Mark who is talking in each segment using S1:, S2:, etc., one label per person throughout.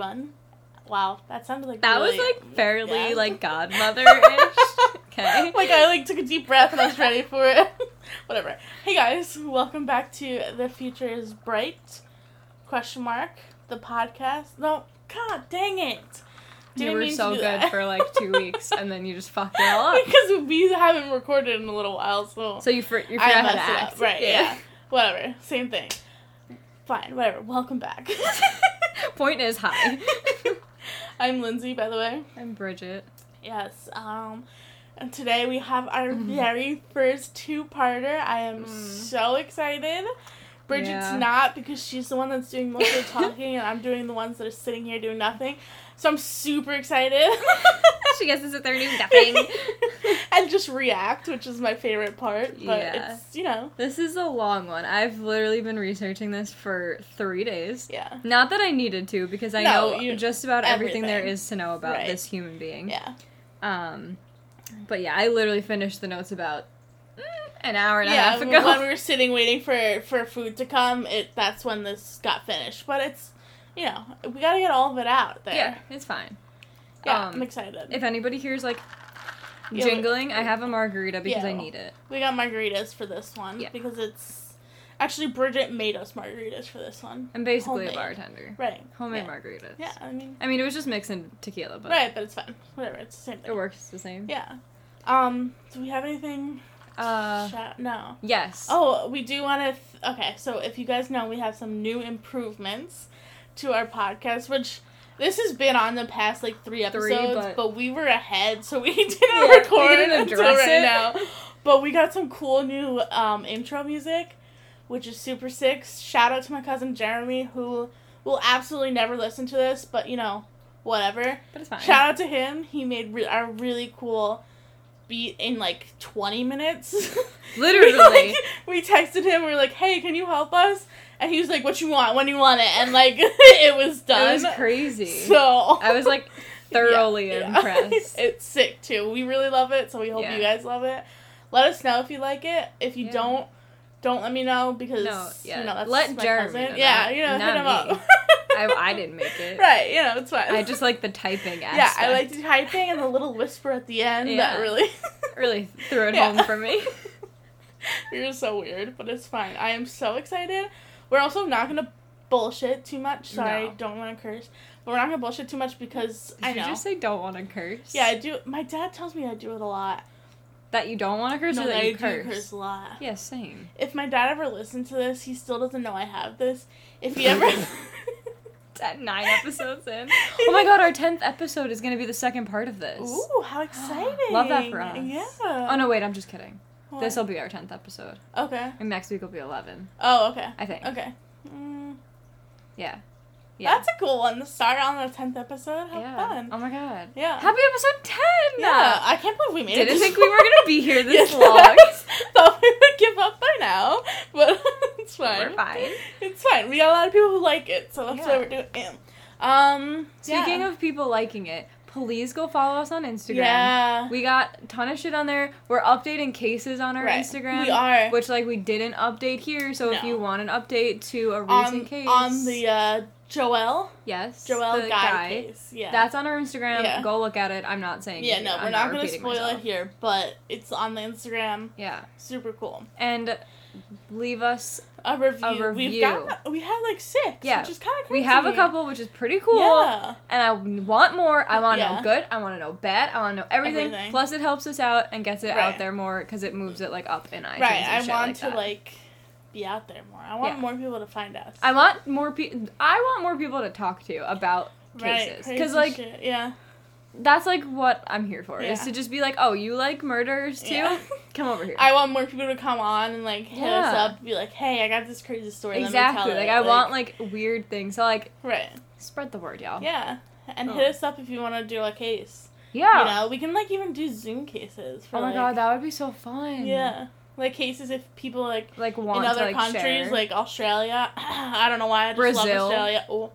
S1: everyone. Wow, that sounded like
S2: That
S1: really-
S2: was like fairly
S1: yeah.
S2: like godmother-ish. okay.
S1: like I like took a deep breath and I was ready for it. Whatever. Hey guys, welcome back to the future is bright? Question mark the podcast. No, God dang it!
S2: you
S1: Didn't
S2: were
S1: mean to
S2: so good
S1: that.
S2: for like two weeks, and then you just fucked it all up.
S1: because we haven't recorded in a little while, so,
S2: So you for, you forgot how to act,
S1: up. Right? Yeah. Whatever. Same thing. Fine. Whatever. Welcome back.
S2: Point is hi.
S1: I'm Lindsay, by the way.
S2: I'm Bridget.
S1: Yes. Um, and today we have our
S2: Mhm.
S1: very first two-parter. I am
S2: Mm.
S1: so excited. Bridget's
S2: Yeah.
S1: not because she's the one that's doing most of the talking, and I'm doing the ones that are sitting here doing nothing. So I'm super excited.
S2: She gets to sit there and do nothing.
S1: and just react, which is my favorite part. But
S2: Yeah.
S1: it's you know,
S2: This is a long one. I've literally been researching this for three days.
S1: yeah,
S2: Not that I needed to, because I
S1: No,
S2: know
S1: you-
S2: just about everything, there
S1: everything.
S2: is to know about
S1: Right.
S2: this human being.
S1: yeah.
S2: Um, but yeah, I literally finished the notes about mm, an hour and a
S1: yeah,
S2: half
S1: when we were sitting waiting for for food to come, it that's when this got finished. But it's you know we gotta get all of it out there.
S2: yeah, it's fine.
S1: Yeah,
S2: Um,
S1: I'm excited.
S2: If anybody hears like
S1: Yeah,
S2: jingling, I have a margarita because I need it.
S1: we got margaritas for this one
S2: Yeah.
S1: because it's actually Bridget made us margaritas for this one.
S2: I'm basically
S1: Homemade.
S2: a bartender.
S1: Right.
S2: Homemade
S1: yeah.
S2: margaritas.
S1: Yeah, I mean,
S2: I mean, it was just mixing tequila, but
S1: right, but it's fine. Whatever, it's the same thing.
S2: it works the same.
S1: Yeah. Um. Do we have anything?
S2: Uh,
S1: Shout- no.
S2: yes.
S1: Oh, we do want to. Th- okay, so if you guys know, we have some new improvements to our podcast, which this has been on the past like three
S2: Three,
S1: episodes,
S2: but-
S1: but... we were ahead, so we didn't
S2: Yeah, we
S1: record
S2: didn't
S1: until right
S2: it.
S1: now. But we got some cool new um, intro music, which is super sick. Shout out to my cousin Jeremy, who will absolutely never listen to this, but you know, whatever.
S2: but it's fine.
S1: Shout out to him. He made re- a really cool beat in like 20 minutes.
S2: Literally.
S1: we, like, we texted him. We were like, "Hey, can you help us?" And he was like, "What you want? When you want it?" And like, it was done.
S2: It was crazy.
S1: So
S2: I was like thoroughly
S1: Yeah, yeah.
S2: impressed.
S1: it's sick too. We really love it, so we hope
S2: Yeah.
S1: you guys love it. Let us know if you like it. If you
S2: Yeah.
S1: don't, don't let me know because
S2: No, yeah.
S1: you know that's
S2: Let
S1: my
S2: Jeremy
S1: cousin. yeah, you know,
S2: not
S1: hit him
S2: me.
S1: up.
S2: I, I didn't make it.
S1: right, you know, it's fine.
S2: I just like the typing aspect.
S1: yeah, I like the typing and the little whisper at the end
S2: Yeah.
S1: that really
S2: really threw it
S1: Yeah.
S2: home for me.
S1: You're so weird, but it's fine. I am so excited. We're also not gonna bullshit too much. Sorry,
S2: No.
S1: don't want to curse, but we're not gonna bullshit too much because
S2: Did
S1: I
S2: you just say don't want to curse?
S1: yeah, I do. My dad tells me I do it a lot.
S2: That you don't want to curse
S1: No,
S2: or that
S1: I
S2: you
S1: do
S2: curse?
S1: curse a lot.
S2: Yeah, same.
S1: If my dad ever listens to this, he still doesn't know I have this. If he ever.
S2: At nine episodes in. Oh my god, our tenth episode is gonna be the second part of this.
S1: Ooh, how exciting!
S2: Love that for us.
S1: Yeah.
S2: Oh no, wait, I'm just kidding.
S1: What?
S2: This will be our tenth episode,
S1: Okay.
S2: and next week will be eleven.
S1: Oh, okay.
S2: I think.
S1: Okay. Mm,
S2: Yeah. Yeah.
S1: That's a cool one to start on the tenth episode. Have
S2: yeah.
S1: fun.
S2: Oh my god.
S1: Yeah.
S2: Happy episode ten.
S1: yeah, I can't believe we made it.
S2: Didn't think we were gonna be here this
S1: Yes,
S2: long.
S1: Thought we would give up by now, but it's fine.
S2: We're fine.
S1: It's fine. We got a lot of people who like it, so that's
S2: Yeah.
S1: why we're doing it. Um,
S2: Speaking
S1: yeah.
S2: of people liking it, please go follow us on Instagram.
S1: yeah,
S2: We got a ton of shit on there. We're updating cases on our
S1: Right.
S2: Instagram.
S1: We are.
S2: Which like we didn't update here, so if you want an update to a recent
S1: on
S2: case
S1: on the uh, Joel
S2: yes
S1: Joel
S2: the
S1: guy, case. Yeah,
S2: That's on our Instagram.
S1: Yeah.
S2: Go look at it. I'm not saying
S1: yeah. No, we're
S2: I'm
S1: not, gonna spoil
S2: myself.
S1: it here, but it's on the Instagram.
S2: Yeah.
S1: Super cool.
S2: And leave us
S1: A review. We've got we have like six.
S2: Yeah.
S1: which is kind of cool.
S2: we have a couple which is pretty cool.
S1: Yeah.
S2: And I want more. I want to
S1: Yeah.
S2: know good. I want to know bad. I want to know everything.
S1: Everything.
S2: Plus, it helps us out and gets it
S1: Right.
S2: out there more because it moves it like up in iTunes.
S1: Right.
S2: and
S1: I want
S2: like
S1: to
S2: that.
S1: like be out there more. I want
S2: Yeah.
S1: more people to find us.
S2: I want more people. I want more people to talk to about
S1: Right,
S2: cases
S1: crazy
S2: because like
S1: shit, yeah.
S2: That's like what I'm here for is to just be like, oh, you like murders too?
S1: Yeah.
S2: Come over here.
S1: I want more people to come on and like hit us up, and be like, "Hey, I got this crazy story."
S2: Exactly.
S1: tell
S2: Like
S1: it.
S2: I want like weird things. So like
S1: right,
S2: spread the word, y'all.
S1: yeah, and
S2: Oh.
S1: hit us up if you want to do a case.
S2: Yeah.
S1: You know, we can like even do Zoom cases. For,
S2: oh my
S1: like,
S2: god, that would be so fun.
S1: Yeah, like cases if people like
S2: Like want
S1: in other
S2: to like
S1: countries,
S2: share.
S1: like Australia. I don't know why I just love Australia. Oh,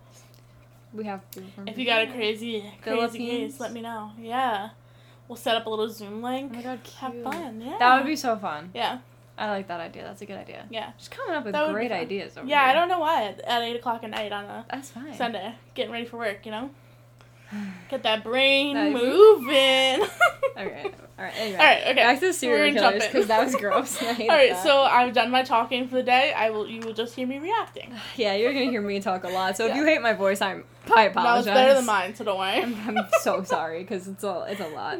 S2: we have people from
S1: if you got a crazy, crazy case, let me know. Yeah, we'll set up a little Zoom link.
S2: Oh
S1: link.
S2: my god,
S1: Have fun. Yeah,
S2: That would be so fun.
S1: Yeah,
S2: I like that idea. That's a good idea.
S1: Yeah.
S2: Just coming up with
S1: That would be
S2: great ideas. Over
S1: Yeah, I don't know why at, at eight o'clock at night on a
S2: That's fine.
S1: Sunday, getting ready for work. You know, get that brain
S2: That-
S1: moving.
S2: All right. All right. Anyway.
S1: All right, okay.
S2: Back to serial killers because that was gross.
S1: All right,
S2: that.
S1: so I've done my talking for the day. I will. You will just hear me reacting.
S2: yeah, you're gonna hear me talk a lot. So if you hate my voice, I'm I apologize.
S1: That was better than mine, so don't worry.
S2: I'm, I'm so sorry because it's a it's a lot.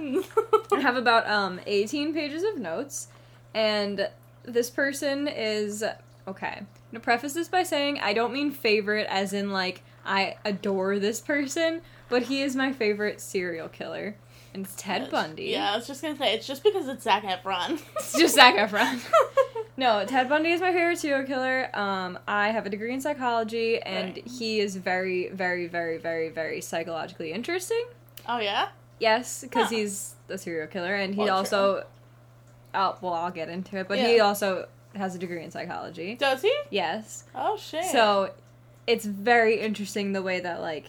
S2: I have about um 18 pages of notes, and this person is okay. I'm gonna preface this by saying I don't mean favorite as in like I adore this person, but he is my favorite serial killer, and it's Ted Bundy.
S1: Yeah, I was just gonna say it's just because it's Zac Efron.
S2: It's just Zac Efron. No, Ted Bundy is my favorite serial killer. Um, I have a degree in psychology, and
S1: Right.
S2: he is very, very, very, very, very psychologically interesting.
S1: oh yeah.
S2: Yes, because
S1: Huh.
S2: he's a serial killer, and he
S1: Well,
S2: also, I'll, well, I'll get into it, but he also has a degree in psychology.
S1: Does he?
S2: Yes,
S1: Oh shit.
S2: so it's very interesting the way that like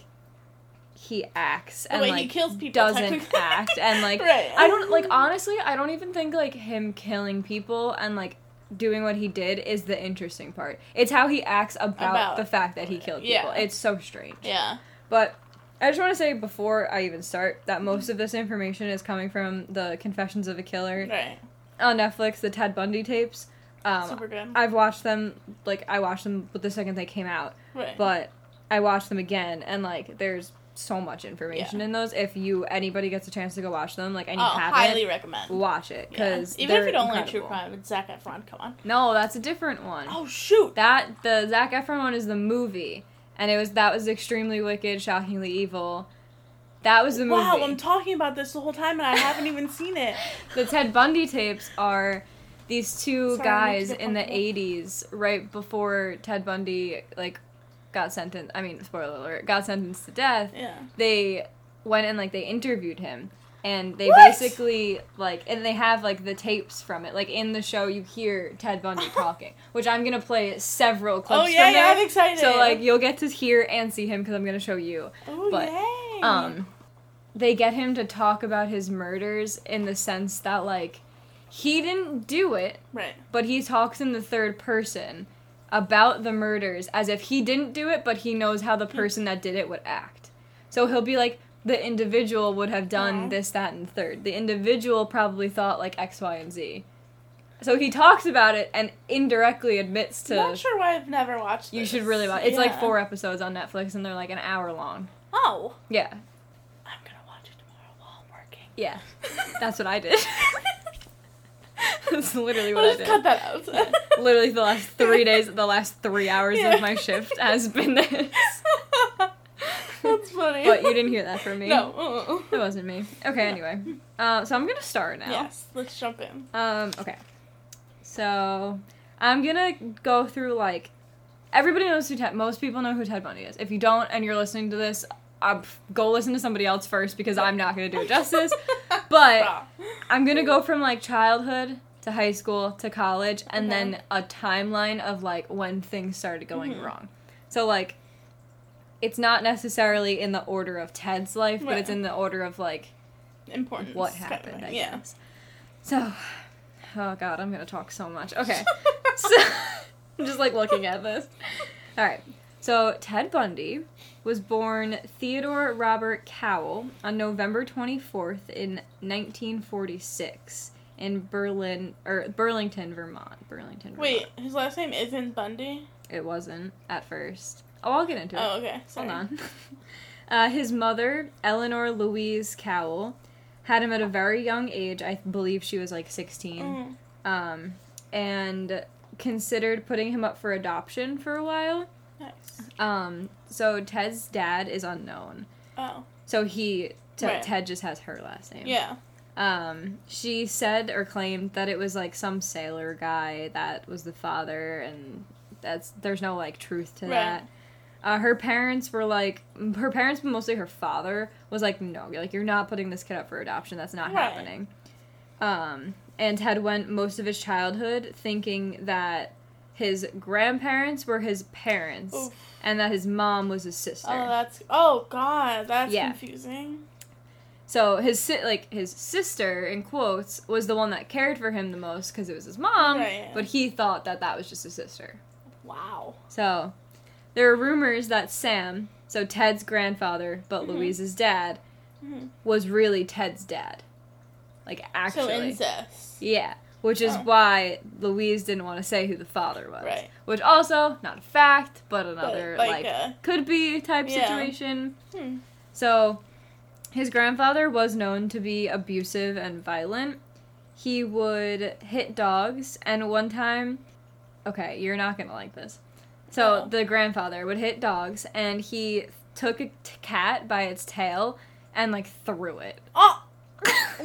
S2: he acts and like
S1: he kills people
S2: doesn't act and like
S1: Right.
S2: I don't like honestly I don't even think like him killing people and like doing what he did is the interesting part. It's how he acts about,
S1: About-
S2: the fact that he killed people.
S1: Yeah.
S2: It's so strange.
S1: Yeah.
S2: But I just want to say before I even start that most of this information is coming from the Confessions of a Killer
S1: Right.
S2: on Netflix, the Ted Bundy tapes. Um,
S1: Super good.
S2: I've watched them like I watched them the second they came out,
S1: right.
S2: but I watched them again and like there's so much information
S1: Yeah.
S2: in those. If you anybody gets a chance to go watch them, like and you
S1: oh,
S2: haven't,
S1: highly recommend.
S2: watch it
S1: Yeah.
S2: because
S1: even if you don't like true crime, it's Zac Efron. Come on.
S2: No, that's a different one.
S1: Oh shoot.
S2: That the Zac Efron one is the movie, and it was that was extremely wicked, shockingly evil. That was the movie.
S1: Wow, I'm talking about this the whole time and I haven't even seen it.
S2: the Ted Bundy tapes are these two
S1: Sorry,
S2: guys
S1: I
S2: in the 80s right before Ted Bundy like got sentenced I mean spoiler alert got sentenced to death
S1: Yeah.
S2: they went and like they interviewed him and they
S1: What?
S2: basically like and they have like the tapes from it like in the show you hear Ted Bundy talking which I'm gonna play several clips
S1: Oh yeah,
S2: from
S1: yeah, I'm excited.
S2: so like you'll get to hear and see him because I'm gonna show you
S1: oh,
S2: but,
S1: yay.
S2: um they get him to talk about his murders in the sense that like he didn't do it
S1: right.
S2: but he talks in the third person about the murders as if he didn't do it but he knows how the
S1: Hmm.
S2: person that did it would act so he'll be like the individual would have done
S1: Aw.
S2: this that and third the individual probably thought like x y and z so he talks about it and indirectly admits to I'm
S1: Not sure why I've never watched. It.
S2: You
S1: this.
S2: should really watch it's like four episodes on netflix and they're like an hour long
S1: Oh,
S2: yeah
S1: I'm gonna watch it tomorrow while I'm working.
S2: yeah that's what i did That's literally what
S1: I'll
S2: I did.
S1: cut that out.
S2: Yeah. Literally the last three days, the last three hours
S1: Yeah.
S2: of my shift has been this.
S1: That's funny.
S2: But you didn't hear that from me.
S1: No.
S2: It wasn't me. Okay, anyway. Uh, so I'm gonna start now.
S1: Yes. Let's jump in.
S2: Um, okay. So I'm gonna go through like everybody knows who Ted. Most people know who Ted Bundy is. If you don't, and you're listening to this, uh, go listen to somebody else first because I'm not gonna do it justice. But I'm gonna go from like childhood to high school to college, and
S1: Okay.
S2: then a timeline of like when things started going
S1: Mhm.
S2: wrong. So like, it's not necessarily in the order of Ted's life, but it's in the order of like
S1: Importance.
S2: what
S1: kind of
S2: happened. I
S1: Yeah.
S2: guess. So, oh god, I'm gonna talk so much. Okay, so I'm just like looking at this. All right. So Ted Bundy was born Theodore Robert Cowell on November 24th in 1946 in Berlin or Burlington, Vermont. Burlington. Vermont.
S1: Wait, his last name isn't Bundy.
S2: It wasn't at first. Oh, I'll get into it.
S1: Oh, okay. Sorry.
S2: Hold on. Uh, his mother, Eleanor Louise Cowell, had him at a very young age. I believe she was like 16.
S1: Mm.
S2: Um, and considered putting him up for adoption for a while.
S1: Nice.
S2: Um, so Ted's dad is unknown.
S1: Oh.
S2: So he, Te-
S1: Right.
S2: Ted just has her last name.
S1: Yeah.
S2: Um, she said or claimed that it was like some sailor guy that was the father, and that's there's no like truth to
S1: Right.
S2: that. Uh, her parents were like, her parents, but mostly her father, was like, no, like you're not putting this kid up for adoption. That's not
S1: Right.
S2: happening. Um, and Ted went most of his childhood thinking that his grandparents were his parents,
S1: Oof.
S2: and that his mom was his sister.
S1: Oh, that's. Oh God, that's
S2: Yeah.
S1: confusing.
S2: So his si- like his sister in quotes was the one that cared for him the most because it was his mom,
S1: Right.
S2: but he thought that that was just his sister.
S1: Wow.
S2: So there are rumors that Sam, so Ted's grandfather but
S1: Mhm.
S2: Louise's dad,
S1: Mhm.
S2: was really Ted's dad. Like actually.
S1: So incest.
S2: yeah. Which is
S1: Oh.
S2: why Louise didn't want to say who the father was.
S1: Right.
S2: Which also not a fact, but another
S1: like,
S2: like,
S1: uh,
S2: could be type
S1: Yeah.
S2: situation.
S1: Hmm.
S2: So, his grandfather was known to be abusive and violent. He would hit dogs, and one time, okay, you're not gonna like this. So,
S1: Oh.
S2: the grandfather would hit dogs, and he took a t- cat by its tail and, like, threw it.
S1: Oh,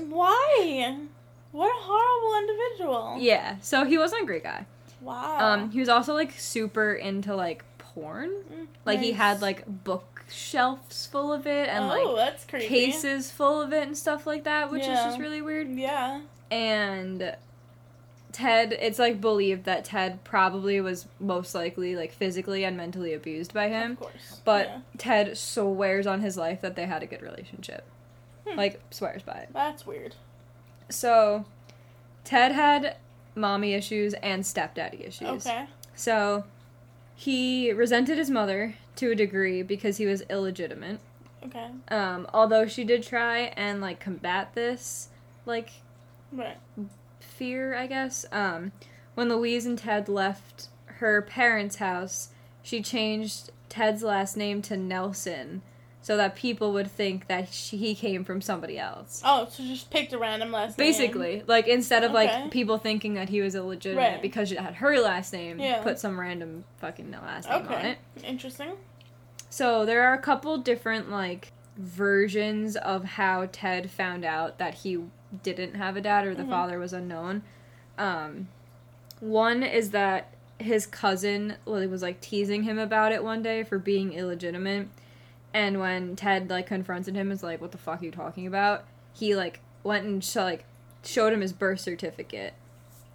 S1: why? What a horrible individual.
S2: Yeah, so he wasn't a great guy.
S1: Wow.
S2: Um, he was also, like, super into, like, porn.
S1: Mm,
S2: Like, he had, like, bookshelves full of it, and,
S1: oh,
S2: like, cases full of it and stuff like that, which is just really weird.
S1: Yeah.
S2: and Ted, it's like believed that Ted probably was most likely like physically and mentally abused by him,
S1: Of course.
S2: but
S1: Yeah.
S2: Ted swears on his life that they had a good relationship.
S1: Hmm.
S2: Like swears by it.
S1: That's weird.
S2: So Ted had mommy issues and stepdaddy issues.
S1: Okay.
S2: So he resented his mother to a degree because he was illegitimate.
S1: Okay.
S2: Um, although she did try and like combat this like
S1: Right.
S2: fear, I guess. Um, when Louise and Ted left her parents' house, she changed Ted's last name to Nelson so that people would think that she, he came from somebody else.
S1: Oh, so just picked a random last name.
S2: Basically, like instead of
S1: Okay.
S2: like people thinking that he was illegitimate
S1: Right.
S2: because she had her last name,
S1: Yeah.
S2: put some random fucking last name on
S1: Okay.
S2: it.
S1: Interesting.
S2: So there are a couple different like versions of how Ted found out that he didn't have a dad or the
S1: Mhm.
S2: father was unknown. Um, one is that his cousin Lily was like teasing him about it one day for being illegitimate, and when Ted like confronted him, is like, "What the fuck are you talking about?" He like went and sh- like showed him his birth certificate,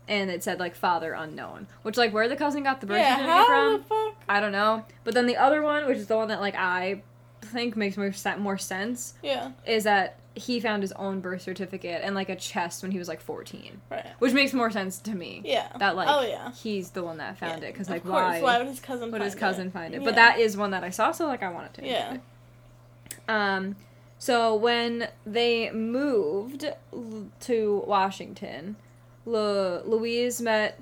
S2: and it said like father unknown, which like where the cousin got the birth
S1: yeah.
S2: certificate from.
S1: fuck?
S2: I don't know. But then the other one, which is the one that like I think makes more more sense,
S1: Yeah.
S2: is that he found his own birth certificate and like a chest when he was like 14,
S1: Right.
S2: which makes more sense to me.
S1: Yeah.
S2: That like
S1: Oh yeah.
S2: he's the one that found
S1: Yeah.
S2: it because
S1: Of
S2: like why
S1: Why would his cousin?
S2: would
S1: find
S2: his cousin
S1: it?
S2: find it?
S1: Yeah.
S2: But that is one that I saw, so like I wanted to.
S1: Yeah.
S2: Um, so when they moved l- to Washington, Lu- Louise met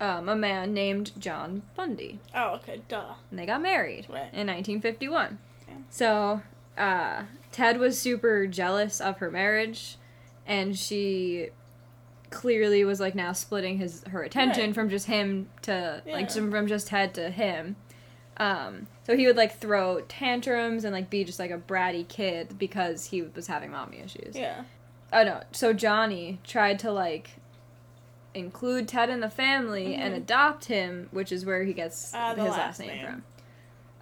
S2: um, a man named John Bundy
S1: Oh, okay. Duh.
S2: and they got married
S1: Right.
S2: in 1951.
S1: Yeah.
S2: So, uh, Ted was super jealous of her marriage, and she clearly was like now splitting his her attention
S1: Right.
S2: from just him to
S1: Yeah.
S2: like from just Ted to him. Um, so he would like throw tantrums and like be just like a bratty kid because he was having mommy issues.
S1: Yeah.
S2: Oh no. So Johnny tried to like include Ted in the family and
S1: Mhm.
S2: adopt him, which is where he gets
S1: Ah,
S2: his last,
S1: last
S2: name,
S1: name.
S2: from.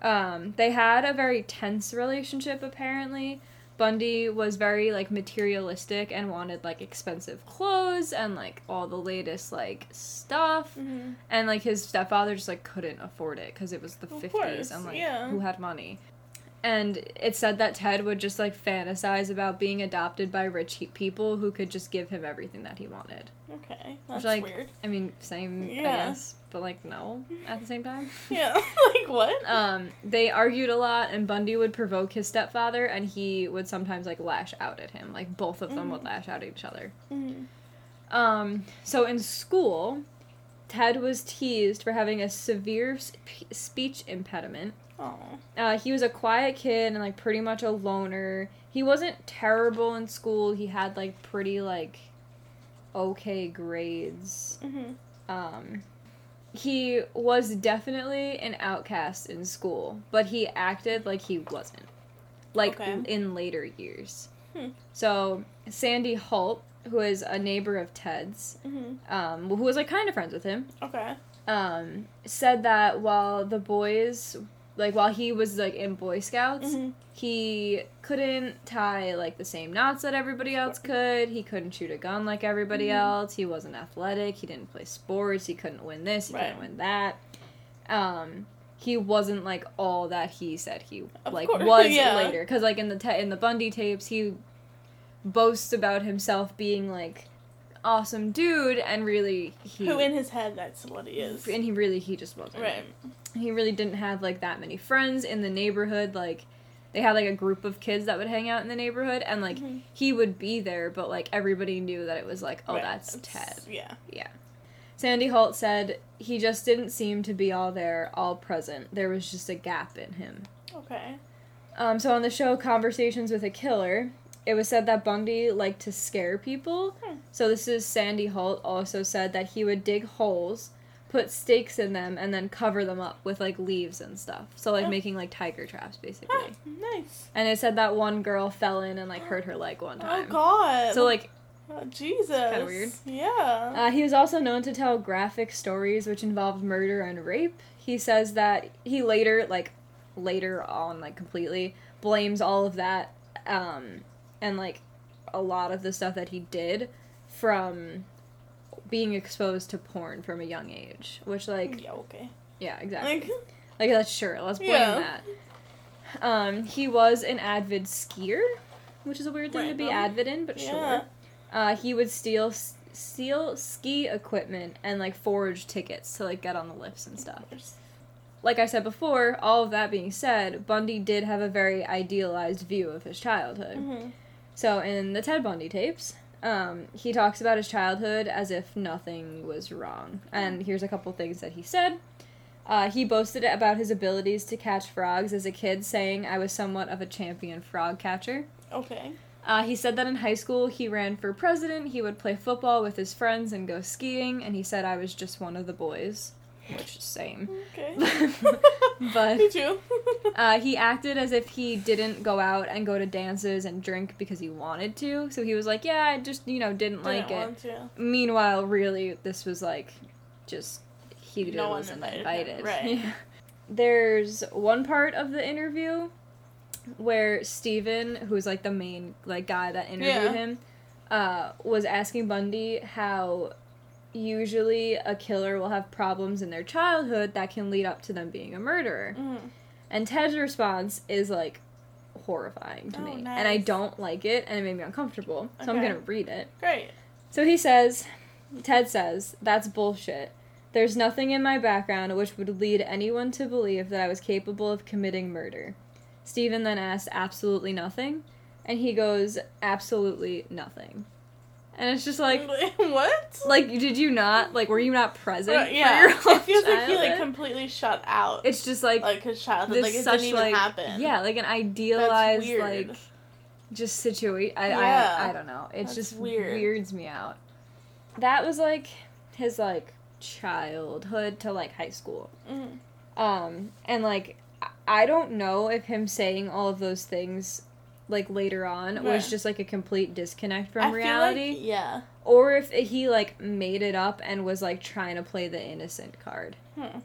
S2: Um, they had a very tense relationship apparently. Bundy was very like materialistic and wanted like expensive clothes and like all the latest like stuff
S1: hmm
S2: and like his stepfather just like couldn't afford it because it was the
S1: Of
S2: 50s
S1: course,
S2: and like
S1: yeah.
S2: who had money and it said that ted would just like fantasize about being adopted by rich he- people who could just give him everything that he wanted
S1: Okay. That's
S2: like,
S1: weird.
S2: i mean same i guess but like no at the same time
S1: Yeah. like what?
S2: um they argued a lot and bundy would provoke his stepfather and he would sometimes like lash out at him like both of them would
S1: Mhm.
S2: lash out at each other
S1: hmm
S2: um, so in school, Ted was teased for having a severe sp- speech impediment.
S1: Oh.
S2: Uh, he was a quiet kid and like pretty much a loner. He wasn't terrible in school. He had like pretty like okay grades.
S1: hmm
S2: Um, he was definitely an outcast in school, but he acted like he wasn't. Like
S1: Okay.
S2: in later years.
S1: Hmm.
S2: So Sandy Holt, who is a neighbor of Ted's,
S1: hmm
S2: um, who was like kind of friends with him,
S1: Okay.
S2: um, said that while the boys, like while he was like in Boy Scouts,
S1: hmm
S2: he couldn't tie like the same knots that everybody else could. He couldn't shoot a gun like everybody
S1: Mhm.
S2: else. He wasn't athletic. He didn't play sports. He couldn't win this. He
S1: Right.
S2: couldn't win that. Um, he wasn't like all that he said he
S1: Of
S2: like
S1: course,
S2: was
S1: yeah.
S2: later. Because like in the ta- in the Bundy tapes, he boasts about himself being like awesome dude and really he
S1: Who in his head that's what he is.
S2: and he really he just wasn't
S1: Right.
S2: he really didn't have like that many friends in the neighborhood like they had like a group of kids that would hang out in the neighborhood and like
S1: Mhm.
S2: he would be there but like everybody knew that it was like oh
S1: Right.
S2: that's ted
S1: Yeah.
S2: yeah sandy holt said he just didn't seem to be all there all present there was just a gap in him
S1: Okay.
S2: um, so on the show conversations with a killer it was said that bundy liked to scare people
S1: Hmm.
S2: so this is sandy holt also said that he would dig holes put stakes in them and then cover them up with like leaves and stuff so like
S1: Oh.
S2: making like tiger traps basically
S1: nice.
S2: and it said that one girl fell in and like hurt her leg one time Oh
S1: God.
S2: so like
S1: Oh, Jesus.
S2: weird.
S1: Yeah.
S2: uh, he was also known to tell graphic stories which involved murder and rape he says that he later like later on like completely blames all of that um and like a lot of the stuff that he did from being exposed to porn from a young age which like
S1: yeah. Okay.
S2: yeah exactly
S1: Like.
S2: like that's sure let's blame
S1: Yeah.
S2: that um he was an avid skier which is a weird thing to be
S1: Random.
S2: avid in but
S1: Yeah.
S2: sure uh, he would steal steal ski equipment and like forge tickets to like get on the lifts and stuff. Like I said before, all of that being said, Bundy did have a very idealized view of his childhood.
S1: hmm
S2: So in the Ted Bundy tapes, um, he talks about his childhood as if nothing was wrong. And here's a couple things that he said. Uh, he boasted about his abilities to catch frogs as a kid, saying, I was somewhat of a champion frog catcher.
S1: Okay.
S2: Uh, he said that in high school he ran for president, he would play football with his friends and go skiing, and he said I was just one of the boys. Which is same.
S1: Okay.
S2: But-
S1: me too.
S2: Uh, he acted as if he didn't go out and go to dances and drink because he wanted to. So he was like, yeah, I just, you know, didn't, like
S1: Didn't
S2: it.
S1: want to.
S2: Meanwhile, really, this was like just he
S1: No
S2: wasn't
S1: invited
S2: invited.
S1: right.
S2: There's one part of the interview where Stephen, who's like the main like guy that interviewed
S1: Yeah.
S2: him, uh, was asking Bundy how usually a killer will have problems in their childhood that can lead up to them being a murderer.
S1: Mhm.
S2: And Ted's response is like horrifying to
S1: Oh,
S2: me. And I don't like it and it made me uncomfortable. So I'm going to read it.
S1: Great.
S2: So he says, Ted says, that's bullshit. There's nothing in my background which would lead anyone to believe that I was capable of committing murder. Stephen then asks, absolutely nothing? And he goes, absolutely nothing. And it's just like,
S1: what?
S2: like, did you not, like, were you not present for
S1: yeah. It feels like he like completely shut out.
S2: It's just like,
S1: like his childhood.
S2: this
S1: Like it
S2: such
S1: didn't even
S2: like,
S1: happen.
S2: yeah, like an idealized, like, just situation. I,
S1: Yeah.
S2: I, I don't know. It
S1: That's
S2: just
S1: weird.
S2: weirds me out. That was like his like childhood to like high school.
S1: Mhm.
S2: Um, and like I don't know if him saying all of those things like later on
S1: Right.
S2: was just like a complete disconnect from
S1: I
S2: reality
S1: like- yeah.
S2: or if he like made it up and was like trying to play the innocent card.
S1: Hmm.